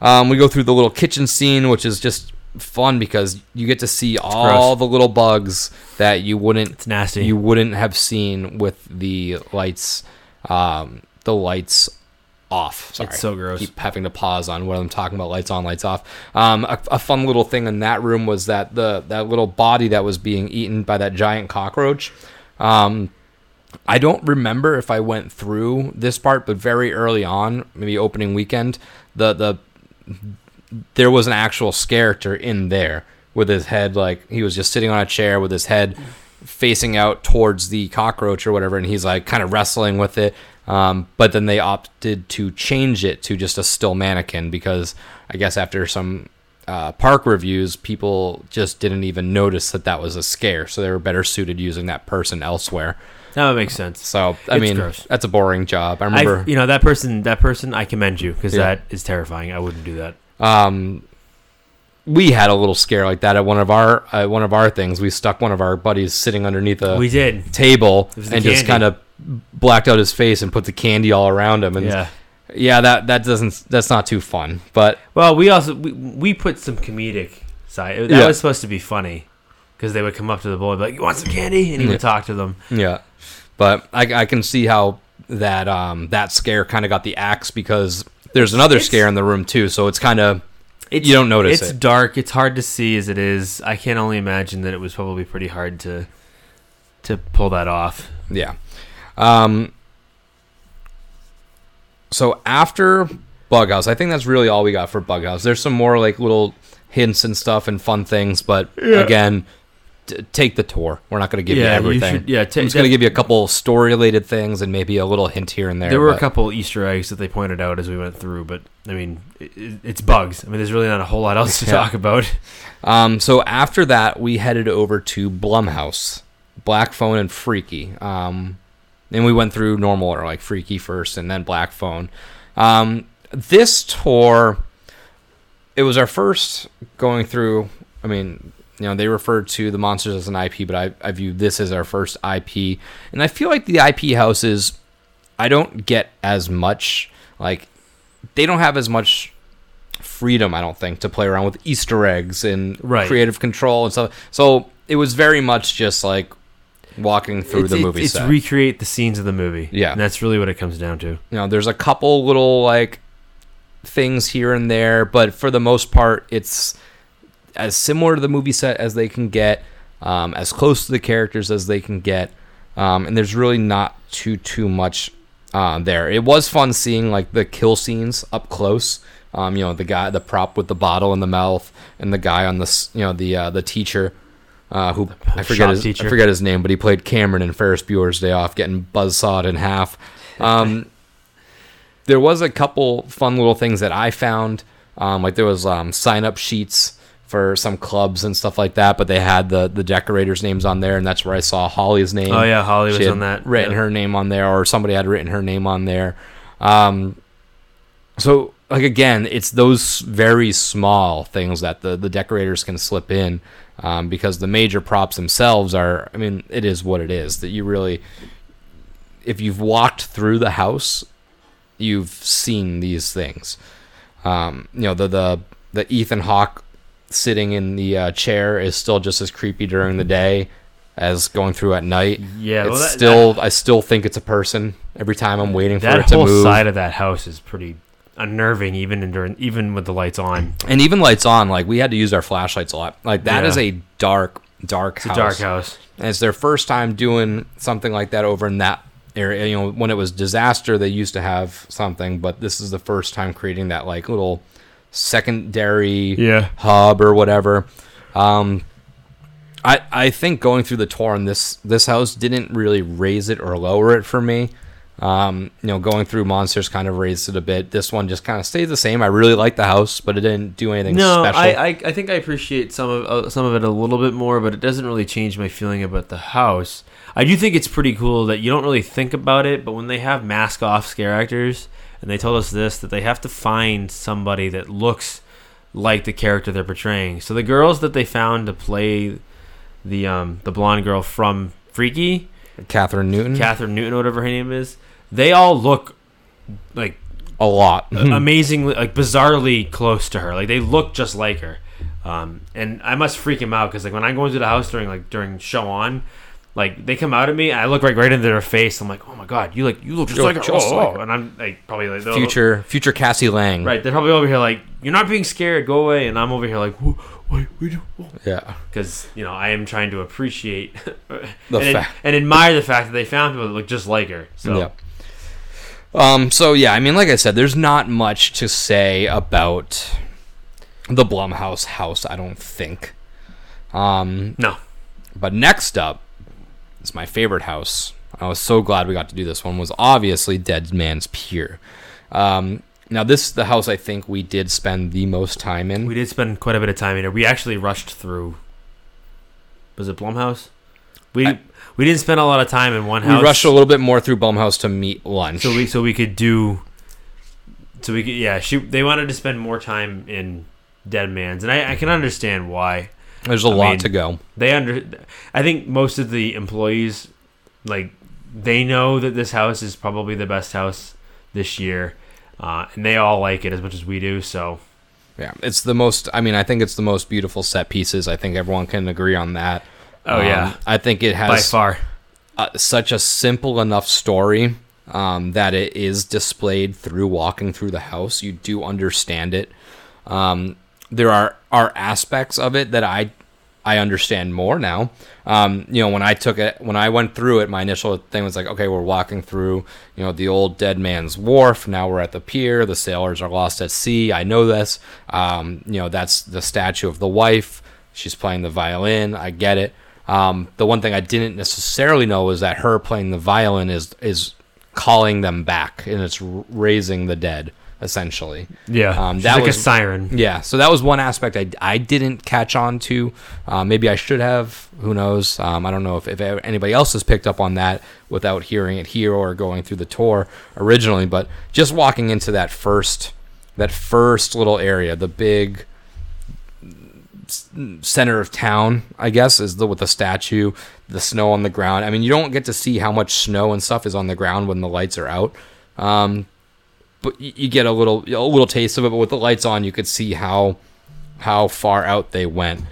Speaker 1: Um, we go through the little kitchen scene, which is just fun because you get to see all
Speaker 2: gross.
Speaker 1: the little bugs that you wouldn't
Speaker 2: It's nasty.
Speaker 1: you wouldn't have seen with the lights um, the lights off. Sorry.
Speaker 2: It's so gross.
Speaker 1: Keep having to pause on what I'm talking about. Lights on, lights off. Um, a, a fun little thing in that room was that the that little body that was being eaten by that giant cockroach. Um, I don't remember if I went through this part, but very early on, maybe opening weekend, the the there was an actual character in there with his head like he was just sitting on a chair with his head facing out towards the cockroach or whatever, and he's like kind of wrestling with it. Um, but then they opted to change it to just a still mannequin because I guess after some uh, park reviews, people just didn't even notice that that was a scare, so they were better suited using that person elsewhere.
Speaker 2: that would make sense.
Speaker 1: So I
Speaker 2: It's
Speaker 1: mean,
Speaker 2: gross.
Speaker 1: that's a boring job. I
Speaker 2: I,
Speaker 1: remember.
Speaker 2: you know, that person, that person, I commend you because
Speaker 1: Yeah.
Speaker 2: that is terrifying. I wouldn't do that.
Speaker 1: um, we had a little scare like that at one of our uh, one of our things. We stuck one of our buddies sitting underneath a
Speaker 2: we did.
Speaker 1: table and just kind of blacked out his face and put the candy all around him. And
Speaker 2: Yeah.
Speaker 1: Yeah, that that doesn't that's not too fun. But
Speaker 2: Well, we also we, we put some comedic side. That
Speaker 1: Yeah.
Speaker 2: was supposed to be funny because they would come up to the boy like, "You want some candy?" and he would talk to them.
Speaker 1: yeah, but I, I can see how that um that scare kind of got the axe because there's another
Speaker 2: It's-
Speaker 1: scare in the room too. So it's kind of
Speaker 2: It's,
Speaker 1: You don't notice
Speaker 2: It's
Speaker 1: it.
Speaker 2: dark. It's hard to see as it is. I can only imagine that it was probably pretty hard to to pull that off.
Speaker 1: Yeah. Um, so after Bughouse, I think that's really all we got for Bughouse. There's some more like little hints and stuff and fun things, but again, t- take the tour. We're not going to give you
Speaker 2: Yeah, you
Speaker 1: everything.
Speaker 2: should- yeah, ta-
Speaker 1: I'm just going to give you a couple story related things and maybe a little hint here and there.
Speaker 2: There were a couple Easter eggs that they pointed out as we went through, but I mean, it- it's bugs. I mean, there's really not a whole lot else to
Speaker 1: Yeah.
Speaker 2: talk about.
Speaker 1: Um, so after that, we headed over to Blumhouse, Black Phone and Freaky. Um, and we went through normal or like Freaky first, and then Black Phone. Um, this tour, it was our first going through. I mean, you know, they referred to the monsters as an IP, but I, I view this as our first IP, and I feel like the IP houses, I don't get as much like they don't have as much freedom, I don't think, to play around with Easter eggs and
Speaker 2: Right.
Speaker 1: creative control and stuff. So it was very much just like walking through
Speaker 2: it's,
Speaker 1: the movie
Speaker 2: it's
Speaker 1: set.
Speaker 2: recreate the scenes of the movie.
Speaker 1: Yeah.
Speaker 2: and that's really what it comes down to.
Speaker 1: you know, there's a couple little like things here and there, but for the most part, it's as similar to the movie set as they can get, um, as close to the characters as they can get, um, and there's really not too too much uh, there. It was fun seeing like the kill scenes up close. Um, you know, the guy, the prop with the bottle in the mouth, and the guy on the you know the uh, the teacher. Uh, who I forget his
Speaker 2: teacher.
Speaker 1: I forget his name, but he played Cameron in Ferris Bueller's Day Off, getting buzzsawed in half. Um, there was a couple fun little things that I found. Um, like there was um, sign up sheets for some clubs and stuff like that, but they had the the decorators' names on there, and that's where I saw Holly's name.
Speaker 2: Oh, yeah, Holly
Speaker 1: She
Speaker 2: was on that.
Speaker 1: Written
Speaker 2: Yeah.
Speaker 1: her name on there, or somebody had written her name on there. Um, so like again, it's those very small things that the the decorators can slip in. Um, because the major props themselves are, I mean, it is what it is. That you really, if you've walked through the house, you've seen these things. Um, you know, the the the Ethan Hawke sitting in the uh, chair is still just as creepy during the day as going through at night.
Speaker 2: Yeah,
Speaker 1: it's
Speaker 2: well, that-
Speaker 1: still I still think it's a person every time I'm waiting for it to move.
Speaker 2: That whole side of that house is pretty unnerving, even during, even with the lights on.
Speaker 1: and even lights on, like we had to use our flashlights a lot. Like that
Speaker 2: Yeah.
Speaker 1: is a dark, dark
Speaker 2: It's a
Speaker 1: house.
Speaker 2: dark house.
Speaker 1: And it's their first time doing something like that over in that area. You know, when it was disaster, they used to have something, but this is the first time creating that like little secondary
Speaker 2: Yeah.
Speaker 1: hub or whatever. Um, I I think going through the tour in this this house didn't really raise it or lower it for me. Um, you know, going through monsters kind of raised it a bit. This one just kind of stayed the same. I really liked the house, but it didn't do anything
Speaker 2: No,
Speaker 1: special.
Speaker 2: I, I I think I appreciate some of uh, some of it a little bit more, but it doesn't really change my feeling about the house. I do think it's pretty cool that you don't really think about it, but when they have mask off scare actors, and they told us this that they have to find somebody that looks like the character they're portraying. So the girls that they found to play the um the blonde girl from Freaky,
Speaker 1: Kathryn Newton.
Speaker 2: Kathryn Newton, whatever her name is. They all look like
Speaker 1: a lot.
Speaker 2: amazingly, like bizarrely close to her. Like they look just like her. Um, and I must freak him out because like when I go into the house during like during show on, like they come out at me, I look right right into their face. I'm like, oh my god, you like you look just
Speaker 1: You
Speaker 2: like
Speaker 1: look
Speaker 2: her.
Speaker 1: just
Speaker 2: oh,
Speaker 1: like
Speaker 2: oh.
Speaker 1: her.
Speaker 2: and I'm like probably like
Speaker 1: future future Cassie Lang.
Speaker 2: Right, they're probably over here like you're not being scared, go away, and I'm over here like, "Wh- why we
Speaker 1: Yeah.
Speaker 2: because you know I am trying to appreciate
Speaker 1: The
Speaker 2: and,
Speaker 1: fact-
Speaker 2: and admire the fact that they found people that look just like her. So
Speaker 1: Yeah. Um. So yeah, I mean, like I said, there's not much to say about the Blumhouse house. I don't think. Um.
Speaker 2: no,
Speaker 1: But next up is my favorite house. I was so glad we got to do this one. Was obviously Dead Man's Pier. Um. Now this is the house I think we did spend the most time in.
Speaker 2: we did spend quite a bit of time in it. We actually rushed through. Was it Blumhouse? We
Speaker 1: I-
Speaker 2: we didn't spend a lot of time in one house.
Speaker 1: We rushed a little bit more through Blumhouse to meet lunch.
Speaker 2: so we so we could do. So we could yeah. She they wanted to spend more time in Dead Man's, and I, I can understand why.
Speaker 1: There's a
Speaker 2: I
Speaker 1: lot
Speaker 2: mean,
Speaker 1: to go.
Speaker 2: they under i think most of the employees like they know that this house is probably the best house this year uh, and they all like it as much as we do so
Speaker 1: Yeah, it's the most. I mean, I think it's the most beautiful set pieces. I think everyone can agree on that.
Speaker 2: Oh, yeah.
Speaker 1: I think it has by
Speaker 2: far
Speaker 1: uh, such a simple enough story um, that it is displayed through walking through the house. You do understand it. Um, there are are aspects of it that I I understand more now. Um, you know, when I took it, when I went through it, my initial thing was like, okay, we're walking through, you know, the old dead man's wharf. Now we're at the pier. The sailors are lost at sea. I know this. Um, you know, that's the statue of the wife. She's playing the violin. I get it. Um, the one thing I didn't necessarily know is that her playing the violin is is calling them back and it's raising the dead essentially.
Speaker 2: yeah
Speaker 1: Um, that
Speaker 2: like
Speaker 1: was-
Speaker 2: a siren
Speaker 1: Yeah, so that was one aspect I, I didn't catch on to. Uh, maybe I should have. Who knows? Um, I don't know if, if anybody else has picked up on that without hearing it here or going through the tour originally. But just walking into that first that first little area, the big center of town, I guess, is the with the statue, the snow on the ground. I mean, you don't get to see how much snow and stuff is on the ground when the lights are out. Um, but you get a little a little taste of it. But with the lights on, you could see how how far out they went.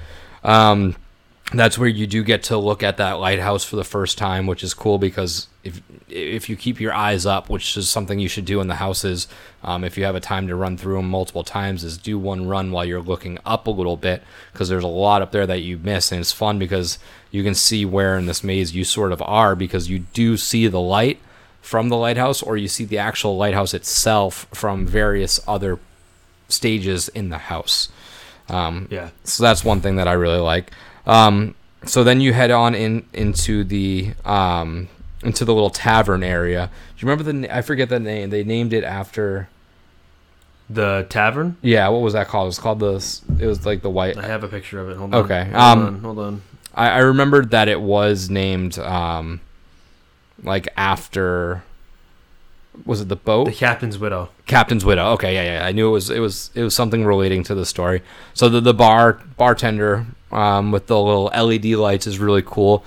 Speaker 1: Um, that's where you do get to look at that lighthouse for the first time, which is cool because if if you keep your eyes up, which is something you should do in the houses, um, if you have a time to run through them multiple times, is do one run while you're looking up a little bit because there's a lot up there that you miss, and it's fun because you can see where in this maze you sort of are because you do see the light from the lighthouse, or you see the actual lighthouse itself from various other stages in the house. Um,
Speaker 2: yeah
Speaker 1: so that's one thing that I really like. Um, so then you head on in into the um, into the little tavern area. Do you remember the? I forget the name. They named it after.
Speaker 2: the tavern
Speaker 1: Yeah, what was that called? It was called the. It was like the white.
Speaker 2: i have a picture of it hold on
Speaker 1: Okay,
Speaker 2: hold
Speaker 1: um,
Speaker 2: on hold on
Speaker 1: I, I remembered that it was named um, like after. Was it the boat?
Speaker 2: the captain's widow
Speaker 1: Captain's Widow. Okay, yeah, yeah. I knew it was it was it was something relating to the story. So the the bar bartender um, with the little LED lights is really cool.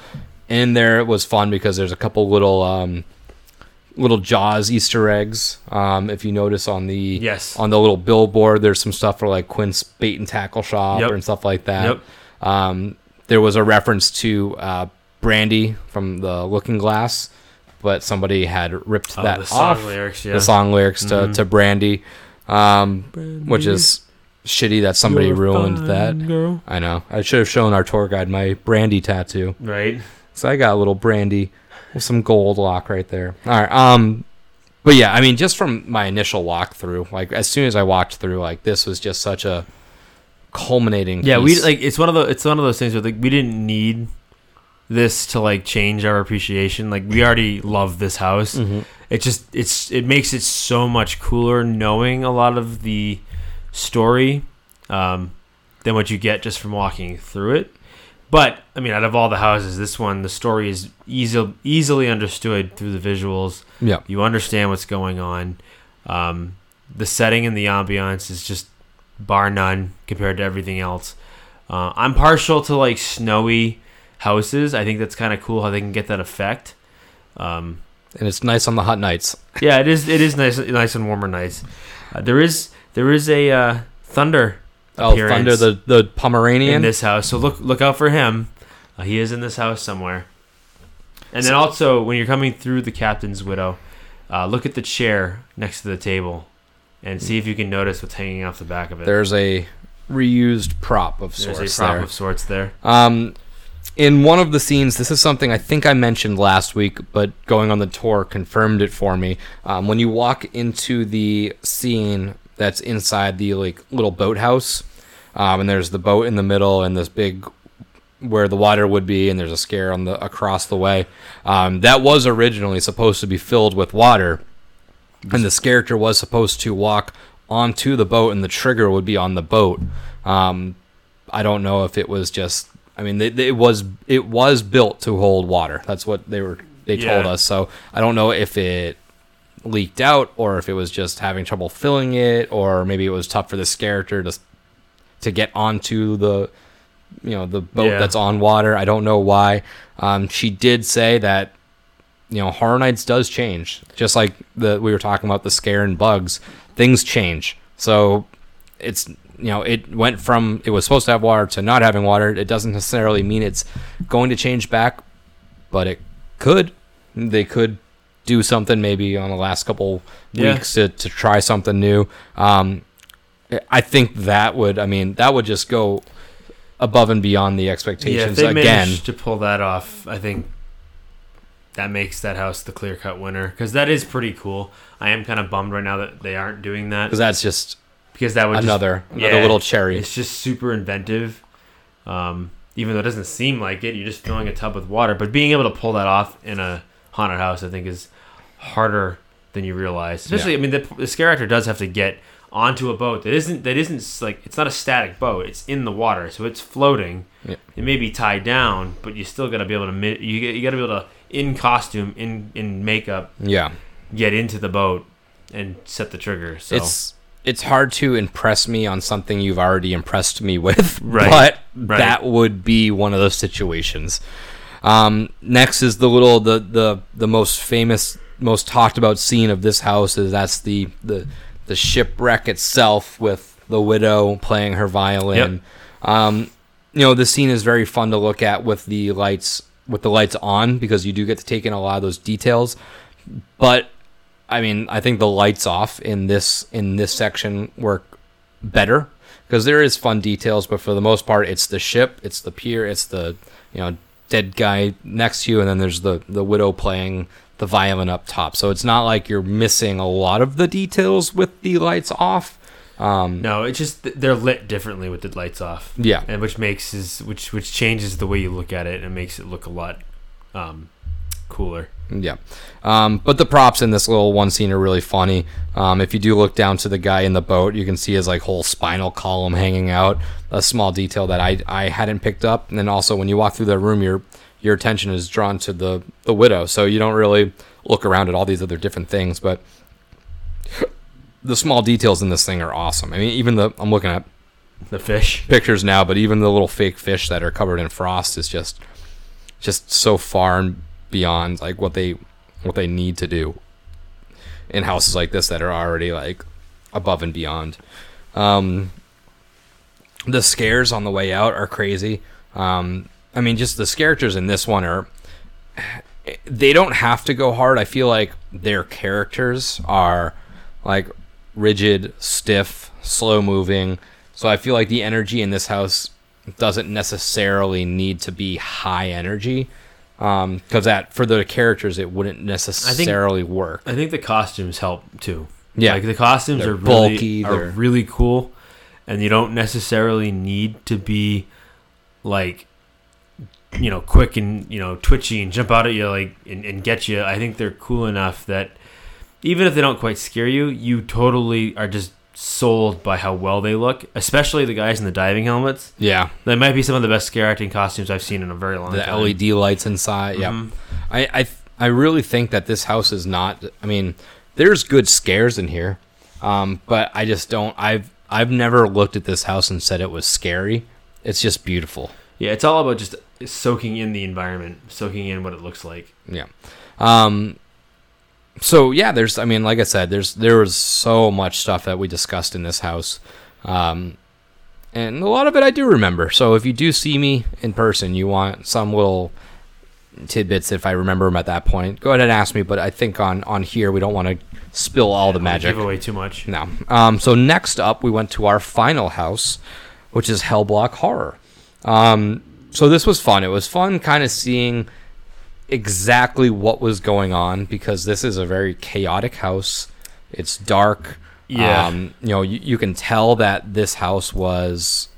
Speaker 1: In there it was fun because there's a couple little um, little Jaws Easter eggs. Um, if you notice on the
Speaker 2: Yes.
Speaker 1: on the little billboard, there's some stuff for like Quint's Bait and Tackle Shop
Speaker 2: Yep.
Speaker 1: and stuff like that.
Speaker 2: Yep.
Speaker 1: Um, there was a reference to uh, Brandy from the Looking Glass, but somebody had ripped
Speaker 2: Oh,
Speaker 1: that
Speaker 2: the song
Speaker 1: off
Speaker 2: lyrics, yeah.
Speaker 1: the song lyrics to,
Speaker 2: Mhm.
Speaker 1: to Brandy, um, which is shitty that somebody ruined
Speaker 2: fine
Speaker 1: that.
Speaker 2: girl.
Speaker 1: I know. I should have shown our tour guide my Brandy tattoo.
Speaker 2: right
Speaker 1: So I got a little Brandy with some gold lock right there. All right. Um, but yeah, I mean, just from my initial walkthrough, like as soon as I walked through, like this was just such a culminating.
Speaker 2: Yeah, we like it's one of the it's one of those things where like we didn't need this to like change our appreciation. Like we already love this house.
Speaker 1: Mhm.
Speaker 2: It just it's it makes it so much cooler knowing a lot of the story um, than what you get just from walking through it. But I mean, out of all the houses, this one the story is easy, easily understood through the visuals.
Speaker 1: Yeah.
Speaker 2: You understand what's going on. Um, the setting and the ambiance is just bar none compared to everything else. Uh, I'm partial to like snowy houses. I think that's kind of cool how they can get that effect. Um,
Speaker 1: and it's nice on the hot nights.
Speaker 2: yeah, it is. It is nice, nice and warmer nights. Uh, there is there is a uh, thunder
Speaker 1: Oh, Thunder the the Pomeranian.
Speaker 2: in this house, so look look out for him. Uh, he is in this house somewhere. And then also, when you're coming through the captain's widow, uh, look at the chair next to the table, and see if you can notice what's hanging off the back of it.
Speaker 1: There's a reused prop of sorts.
Speaker 2: There's a prop
Speaker 1: there.
Speaker 2: of sorts there.
Speaker 1: Um, in one of the scenes, this is something I think I mentioned last week, but going on the tour confirmed it for me. Um, when you walk into the scene that's inside the like little boathouse, um, and there's the boat in the middle and this big where the water would be, and there's a scare on the across the way. Um, that was originally supposed to be filled with water, and this character was supposed to walk onto the boat, and the trigger would be on the boat. Um, I don't know if it was just. I mean, it was it was built to hold water. That's what they were they told us. So I don't know if it leaked out or if it was just having trouble filling it, or maybe it was tough for this character to to get onto the you know the boat
Speaker 2: Yeah.
Speaker 1: that's on water. I don't know why. Um, she did say that you know Horror Nights does change, just like the we were talking about the scare and bugs. Things change, so it's you know it went from it was supposed to have water to not having water. It doesn't necessarily mean it's going to change back, but it could. They could do something maybe on the last couple
Speaker 2: Yeah.
Speaker 1: weeks to, to try something new. Um, I think that would. I mean, that would just go above and beyond the
Speaker 2: Yeah, if
Speaker 1: expectations
Speaker 2: they
Speaker 1: again.
Speaker 2: manage to pull that off, I think that makes that house the clear cut winner because that is pretty cool. I am kind of bummed right now that they aren't doing that
Speaker 1: Because that's just
Speaker 2: because that would just-
Speaker 1: another another
Speaker 2: yeah,
Speaker 1: little cherry.
Speaker 2: It's just super inventive. Um, even though it doesn't seem like it, you're just filling a tub with water. But being able to pull that off in a haunted house, I think, is harder than you realize. Especially, I mean, the, the scare actor does have to get onto a boat that isn't that isn't like it's not a static boat. It's in the water, so it's floating.
Speaker 1: Yeah.
Speaker 2: It may be tied down, but you still got to be able to you you got to be able to in costume in in makeup
Speaker 1: Yeah,
Speaker 2: get into the boat and set the trigger. So
Speaker 1: it's it's hard to impress me on something you've already impressed me with,
Speaker 2: Right,
Speaker 1: but
Speaker 2: right.
Speaker 1: that would be one of those situations. Um, next is the little the the the most famous, most talked about scene of this house is that's the the the shipwreck itself with the widow playing her violin. Um, you know, the scene is very fun to look at with the lights with the lights on because you do get to take in a lot of those details. But I mean, I think the lights off in this in this section work better because there is fun details, but for the most part, it's the ship, it's the pier, it's the you know dead guy next to you, and then there's the the widow playing the violin up top. So it's not like you're missing a lot of the details with the lights off. Um,
Speaker 2: No, it's just they're lit differently with the lights off.
Speaker 1: Yeah.
Speaker 2: and which makes is which which changes the way you look at it and makes it look a lot um, cooler.
Speaker 1: Yeah. Um, but the props in this little one scene are really funny. Um, if you do look down to the guy in the boat, you can see his like whole spinal column hanging out. A small detail that I I hadn't picked up. And then also when you walk through the room, your your attention is drawn to the the widow, so you don't really look around at all these other different things. But the small details in this thing are awesome. I mean, even the I'm looking at
Speaker 2: The fish.
Speaker 1: pictures now, but even the little fake fish that are covered in frost is just just so far and beyond like what they what they need to do in houses like this that are already like above and beyond. Um, the scares on the way out are crazy. Um, I mean, just the characters in this one are they don't have to go hard. I feel like their characters are like rigid, stiff, slow moving. So I feel like the energy in this house doesn't necessarily need to be high energy. Um, because that for the characters, it wouldn't necessarily work.
Speaker 2: I think the costumes help too.
Speaker 1: Yeah.
Speaker 2: like the costumes
Speaker 1: They're
Speaker 2: are really,
Speaker 1: bulky,
Speaker 2: are
Speaker 1: they're-
Speaker 2: really cool, and you don't necessarily need to be like you know quick and you know twitchy and jump out at you like and, and get you. I think they're cool enough that even if they don't quite scare you, you totally are just sold by how well they look. Especially the guys in the diving helmets.
Speaker 1: Yeah,
Speaker 2: They might be some of the best scare acting costumes I've seen in a very long
Speaker 1: the
Speaker 2: time.
Speaker 1: LED lights inside. Yeah,
Speaker 2: Mhm.
Speaker 1: I, I I really think that this house is not. I mean, there's good scares in here, um, but I just don't. I've I've never looked at this house and said it was scary. It's just beautiful.
Speaker 2: Yeah, it's all about just soaking in the environment, soaking in what it looks like.
Speaker 1: Yeah. Um, so yeah, there's. I mean, like I said, there's there was so much stuff that we discussed in this house, um, and a lot of it I do remember. So if you do see me in person, you want some little tidbits if I remember them at that point, go ahead and ask me. But I think on on here we don't want to spill all the magic.
Speaker 2: Give away too much.
Speaker 1: No. Um, so next up, we went to our final house, which is Hellblock Horror. Um, so this was fun. It was fun kind of seeing exactly what was going on because this is a very chaotic house. It's dark.
Speaker 2: Yeah.
Speaker 1: Um, you know, you, you can tell that this house was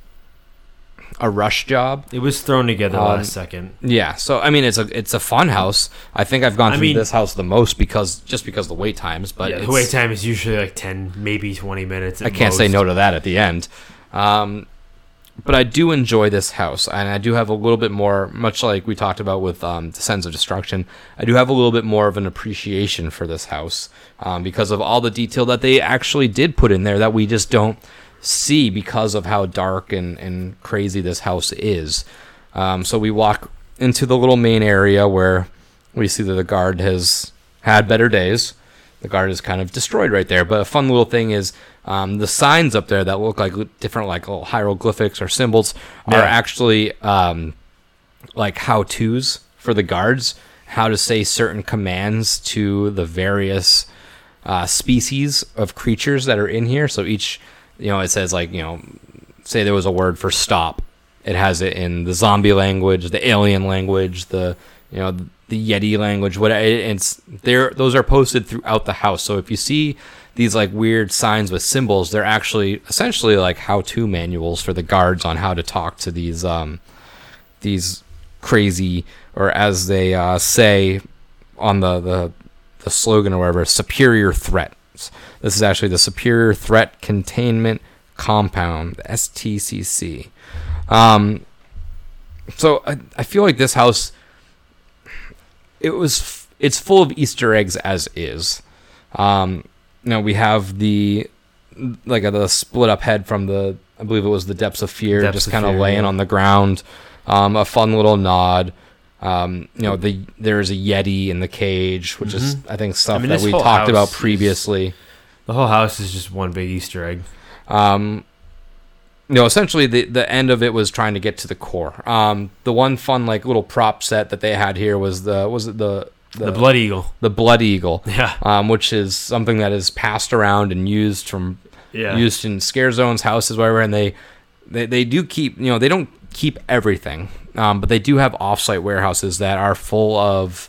Speaker 1: a rush job.
Speaker 2: It was thrown together
Speaker 1: Um,
Speaker 2: last second.
Speaker 1: Yeah, so I mean, it's a it's a fun house. I think I've gone
Speaker 2: I
Speaker 1: through
Speaker 2: mean-
Speaker 1: this house the most because just because of the wait times. But
Speaker 2: yeah, the wait time is usually like ten, maybe twenty minutes.
Speaker 1: I can't say no to that at the end. Um, but I do enjoy this house, and I do have a little bit more, much like we talked about with um, Descendants of Destruction. I do have a little bit more of an appreciation for this house um, because of all the detail that they actually did put in there that we just don't see because of how dark and, and crazy this house is. Um, so we walk into the little main area where we see that the guard has had better days. The guard is kind of destroyed right there. But a fun little thing is um, the signs up there that look like different, like little hieroglyphics or symbols, are actually um, like how tos for the guards, how to say certain commands to the various uh, species of creatures that are in here. So each, you know, it says like, you know, say there was a word for stop. It has it in the zombie language, the alien language, the you know the Yeti language. What it's there. Those are posted throughout the house. So if you see these like weird signs with symbols, they're actually essentially like how-to manuals for the guards on how to talk to these um these crazy or as they uh, say on the, the the slogan or whatever, superior threats. This is actually the Superior Threat Containment Compound, STCC. Um, so I, I feel like this house, it was, it's full of Easter eggs as is. Um, you know, we have the, like uh, the split up head from the, I believe it was the Depths of Fear,
Speaker 2: Depths
Speaker 1: just kind of laying
Speaker 2: yeah.
Speaker 1: on the ground. Um, a fun little nod. Um, you know, the there's a Yeti in the cage, which is I think stuff
Speaker 2: Mm-hmm. mean,
Speaker 1: that we talked about
Speaker 2: house is-
Speaker 1: previously.
Speaker 2: The whole house is just one big Easter egg.
Speaker 1: Um, you know, essentially the the end of it was trying to get to the core. Um, the one fun like little prop set that they had here was the was it the
Speaker 2: The Blood Eagle.
Speaker 1: the blood eagle,
Speaker 2: Yeah.
Speaker 1: um, which is something that is passed around and used from
Speaker 2: Yeah.
Speaker 1: used in scare zones, houses, whatever, and they, they they do keep you know they don't keep everything, um, but they do have offsite warehouses that are full of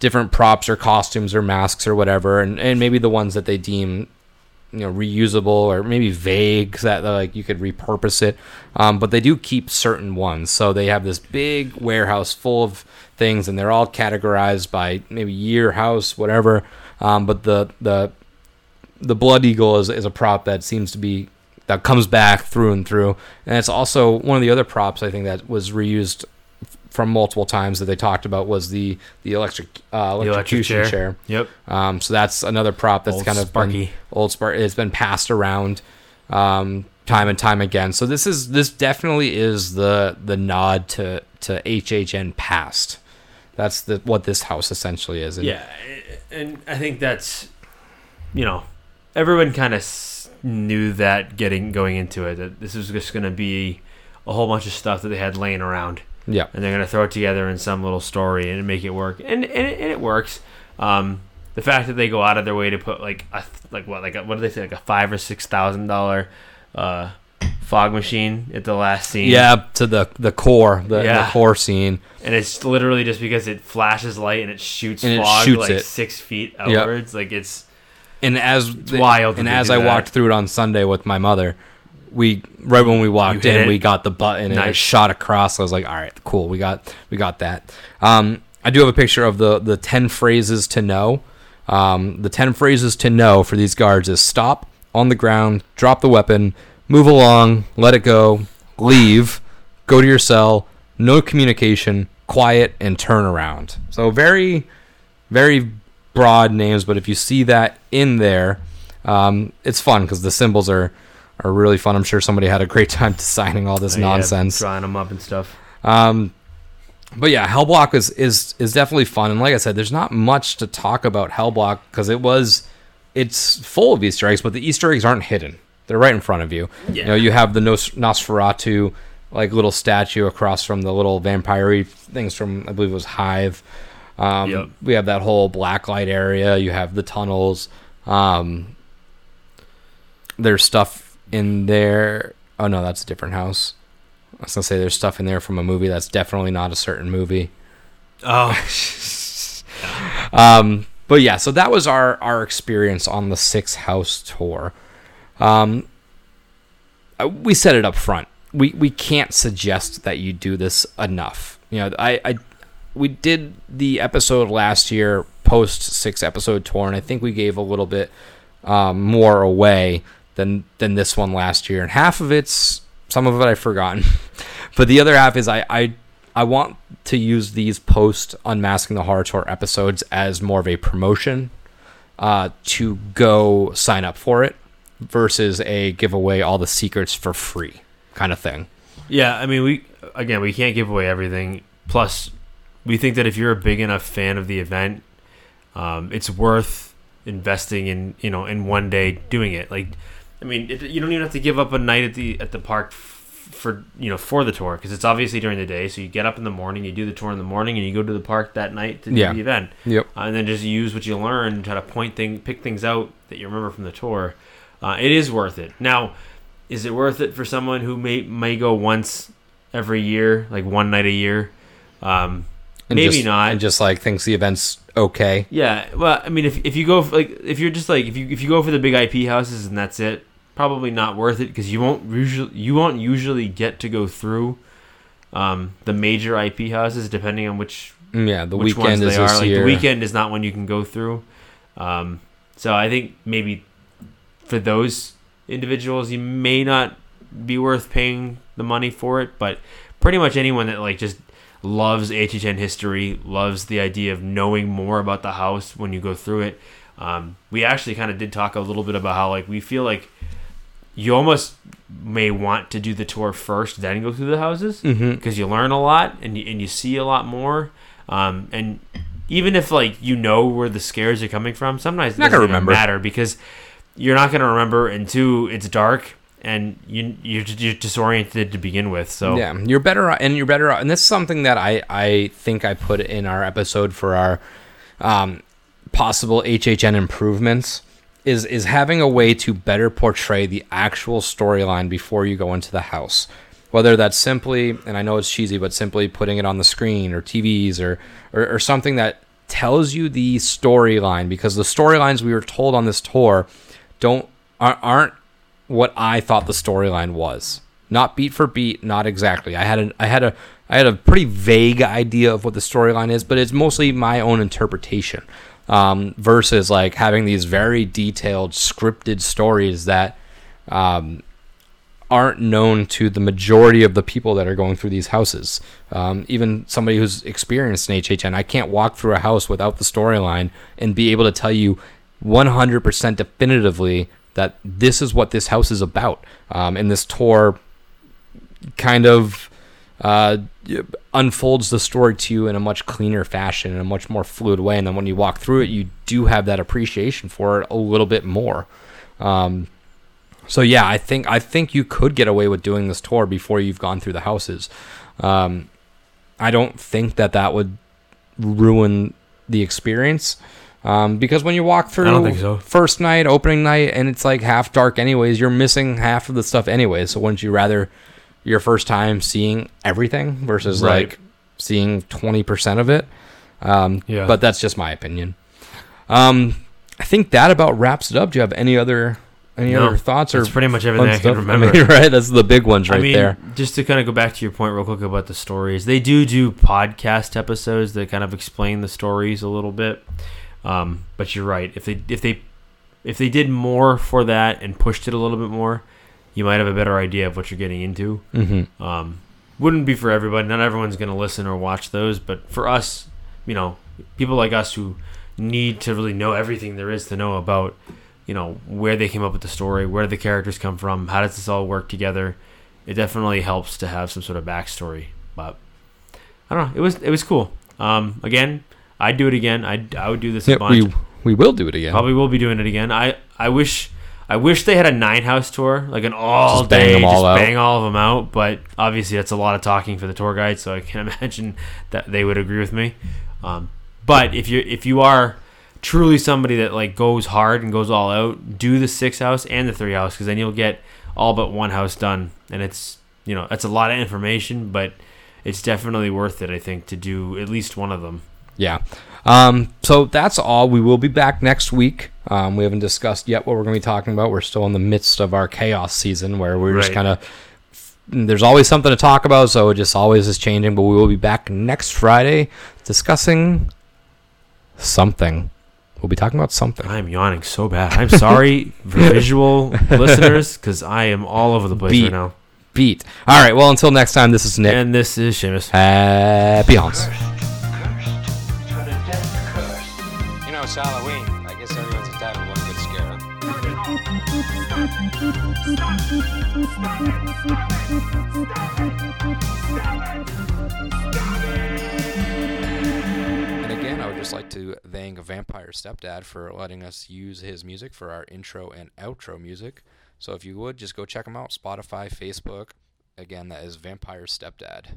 Speaker 1: different props or costumes or masks or whatever, and, and maybe the ones that they deem you know reusable or maybe vague so that like you could repurpose it um, but they do keep certain ones so they have this big warehouse full of things and they're all categorized by maybe year house whatever um, but the the the blood eagle is, is a prop that seems to be that comes back through and through and it's also one of the other props i think that was reused from multiple times that they talked about was the the electric uh,
Speaker 2: The electric chair.
Speaker 1: chair.
Speaker 2: Yep.
Speaker 1: Um, so that's another prop that's
Speaker 2: Old
Speaker 1: kind of been-
Speaker 2: Sparky.
Speaker 1: old spark. It's been passed around um, time and time again. So this is this definitely is the the nod to to HHN past. That's the what this house essentially is. And
Speaker 2: Yeah, and I think that's you know everyone kind of knew that getting going into it that this was just going to be a whole bunch of stuff that they had laying around,
Speaker 1: yeah,
Speaker 2: and they're going to throw it together in some little story and make it work, and and it, and it works. Um, the fact that they go out of their way to put like a like what like a, what do they say like a five or six thousand dollar uh fog machine at the last scene
Speaker 1: yeah. To the the core, the, the core scene.
Speaker 2: and it's literally just because it flashes light and it shoots
Speaker 1: And it shoots
Speaker 2: like
Speaker 1: it.
Speaker 2: six feet outwards like it's
Speaker 1: And as the-
Speaker 2: wild
Speaker 1: And as I
Speaker 2: that.
Speaker 1: walked through it on Sunday with my mother, we right when we walked in,
Speaker 2: it?
Speaker 1: we got the button and it shot across. I was like, all right, cool. We got we got that. Um, I do have a picture of the the ten phrases to know. Um, the ten phrases to know for these guards is stop on the ground, drop the weapon, move along, let it go, leave, go to your cell, no communication, quiet, and turn around. So very, very broad names, but if you see that in there, um, it's fun because the symbols are are really fun. I'm sure somebody had a great time designing all this
Speaker 2: Oh, yeah,
Speaker 1: nonsense.
Speaker 2: drawing them up and stuff.
Speaker 1: Um, but yeah, Hellblock is is is definitely fun, and like I said, there's not much to talk about Hellblock because it was it's full of Easter eggs, but the Easter eggs aren't hidden; they're right in front of you. You know, you have the Nos- Nosferatu like little statue across from the little vampire things from I believe it was Hive. Um,
Speaker 2: Yep.
Speaker 1: We have that whole blacklight area. You have the tunnels. Um, there's stuff in there. Oh no, that's a different house. I was gonna say there's stuff in there from a movie that's definitely not a certain movie.
Speaker 2: Oh,
Speaker 1: Um, but yeah, so that was our our experience on the six house tour. Um, uh, we set it up front. We we can't suggest that you do this enough. You know, I, I we did the episode last year post six episode tour, and I think we gave a little bit um, more away than than this one last year, and half of it's some of it I've forgotten, but the other half is I I I want to use these post unmasking the horror tour episodes as more of a promotion uh, to go sign up for it versus a give away all the secrets for free kind of thing.
Speaker 2: yeah. I mean, we again, we can't give away everything. Plus, we think that if you're a big enough fan of the event, um, it's worth investing in. You know, in one day doing it. Like, I mean, it, you don't even have to give up a night at the at the park f- for you know for the tour because it's obviously during the day. So you get up in the morning, you do the tour in the morning, and you go to the park that night to do
Speaker 1: Yeah.
Speaker 2: the event.
Speaker 1: Yep.
Speaker 2: uh, and then just use what you learn, try to point thing, pick things out that you remember from the tour. Uh, it is worth it. Now, is it worth it for someone who may may go once every year, like one night a year? Um,
Speaker 1: And
Speaker 2: maybe
Speaker 1: just,
Speaker 2: not.
Speaker 1: And just like thinks the event's okay.
Speaker 2: yeah, well, I mean, if, if you go f- like if you're just like if you if you go for the big IP houses and that's it, probably not worth it because you won't usually you won't usually get to go through um, the major IP houses depending on which
Speaker 1: Mm, Yeah, the
Speaker 2: which
Speaker 1: weekend
Speaker 2: ones
Speaker 1: is
Speaker 2: they are. Like the weekend is not one you can go through. Um, so I think maybe for those individuals, you may not be worth paying the money for it. But pretty much anyone that like just loves HHN history, loves the idea of knowing more about the house when you go through it. Um, we actually kind of did talk a little bit about how like we feel like you almost may want to do the tour first, then go through the houses because you learn a lot and you, and you see a lot more. Um, and even if like you know where the scares are coming from, sometimes it
Speaker 1: Not
Speaker 2: doesn't
Speaker 1: gonna remember.
Speaker 2: matter because you're not gonna remember, and two, it's dark and you you're, you're disoriented to begin with. So
Speaker 1: Yeah, you're better, and you're better, and this is something that I I think I put in our episode for our um, possible HHN improvements is is having a way to better portray the actual storyline before you go into the house. Whether that's simply, and I know it's cheesy, but simply putting it on the screen or TVs or or, or something that tells you the storyline because the storylines we were told on this tour don't aren't- what I thought the storyline was. Not beat for beat, not exactly. I had a I had a I had a pretty vague idea of what the storyline is, but it's mostly my own interpretation. Um, versus like having these very detailed scripted stories that um, aren't known to the majority of the people that are going through these houses. Um, even somebody who's experienced in HHN, I can't walk through a house without the storyline and be able to tell you 100% definitively that this is what this house is about. Um, and this tour kind of uh, unfolds the story to you in a much cleaner fashion, in a much more fluid way. And then when you walk through it, you do have that appreciation for it a little bit more. Um, so yeah, I think I think you could get away with doing this tour before you've gone through the houses. Um, I don't think that that would ruin the experience. Um, because when you walk through
Speaker 2: don't think so.
Speaker 1: first night, opening night, and it's like half dark anyways, you're missing half of the stuff anyways. So wouldn't you rather your first time seeing everything versus
Speaker 2: Right.
Speaker 1: like seeing 20% of it? Um,
Speaker 2: Yeah.
Speaker 1: But that's just my opinion. Um, I think that about wraps it up. Do you have any other any
Speaker 2: No,
Speaker 1: other thoughts or
Speaker 2: that's pretty much everything I can remember.
Speaker 1: mean, right? That's the big ones right
Speaker 2: I mean,
Speaker 1: there.
Speaker 2: just to kind of go back to your point real quick about the stories, they do do podcast episodes that kind of explain the stories a little bit. Um, but you're right. If they if they if they did more for that and pushed it a little bit more, you might have a better idea of what you're getting into.
Speaker 1: Mm-hmm.
Speaker 2: Um, wouldn't be for everybody. Not everyone's going to listen or watch those, but for us, you know, people like us who need to really know everything there is to know about, you know, where they came up with the story, where the characters come from, how does this all work together. It definitely helps to have some sort of backstory. But I don't know. It was it was cool. Um, again, I'd do it again. I I would do this a
Speaker 1: Yeah,
Speaker 2: bunch.
Speaker 1: we we will do it again.
Speaker 2: Probably will be doing it again. I I wish I wish they had a nine house tour, like an all
Speaker 1: Just
Speaker 2: day,
Speaker 1: them all
Speaker 2: just
Speaker 1: out.
Speaker 2: bang all of them out. But obviously, that's a lot of talking for the tour guide, so I can imagine that they would agree with me. Um, but if you if you are truly somebody that like goes hard and goes all out, do the six house and the three house because then you'll get all but one house done, and it's you know that's a lot of information, but it's definitely worth it. I think to do at least one of them.
Speaker 1: Yeah. Um, so that's all. We will be back next week. Um, we haven't discussed yet what we're going to be talking about. We're still in the midst of our chaos season where we're just kind of. There's always something to talk about, so it just always is changing. But we will be back next Friday discussing something. We'll be talking about something.
Speaker 2: I'm yawning so bad. I'm sorry for visual listeners because I am all over the place
Speaker 1: Beat.
Speaker 2: right now.
Speaker 1: Beat. All right. Well, until next time, this is Nick.
Speaker 2: And this is Shamus.
Speaker 1: Happy Haunts.
Speaker 3: It's Halloween. I guess everyone's entitled to one good scare. huh? And again, I would just like to thank Vampire Stepdad for letting us use his music for our intro and outro music. So if you would, just go check him out Spotify, Facebook. Again, that is Vampire Stepdad.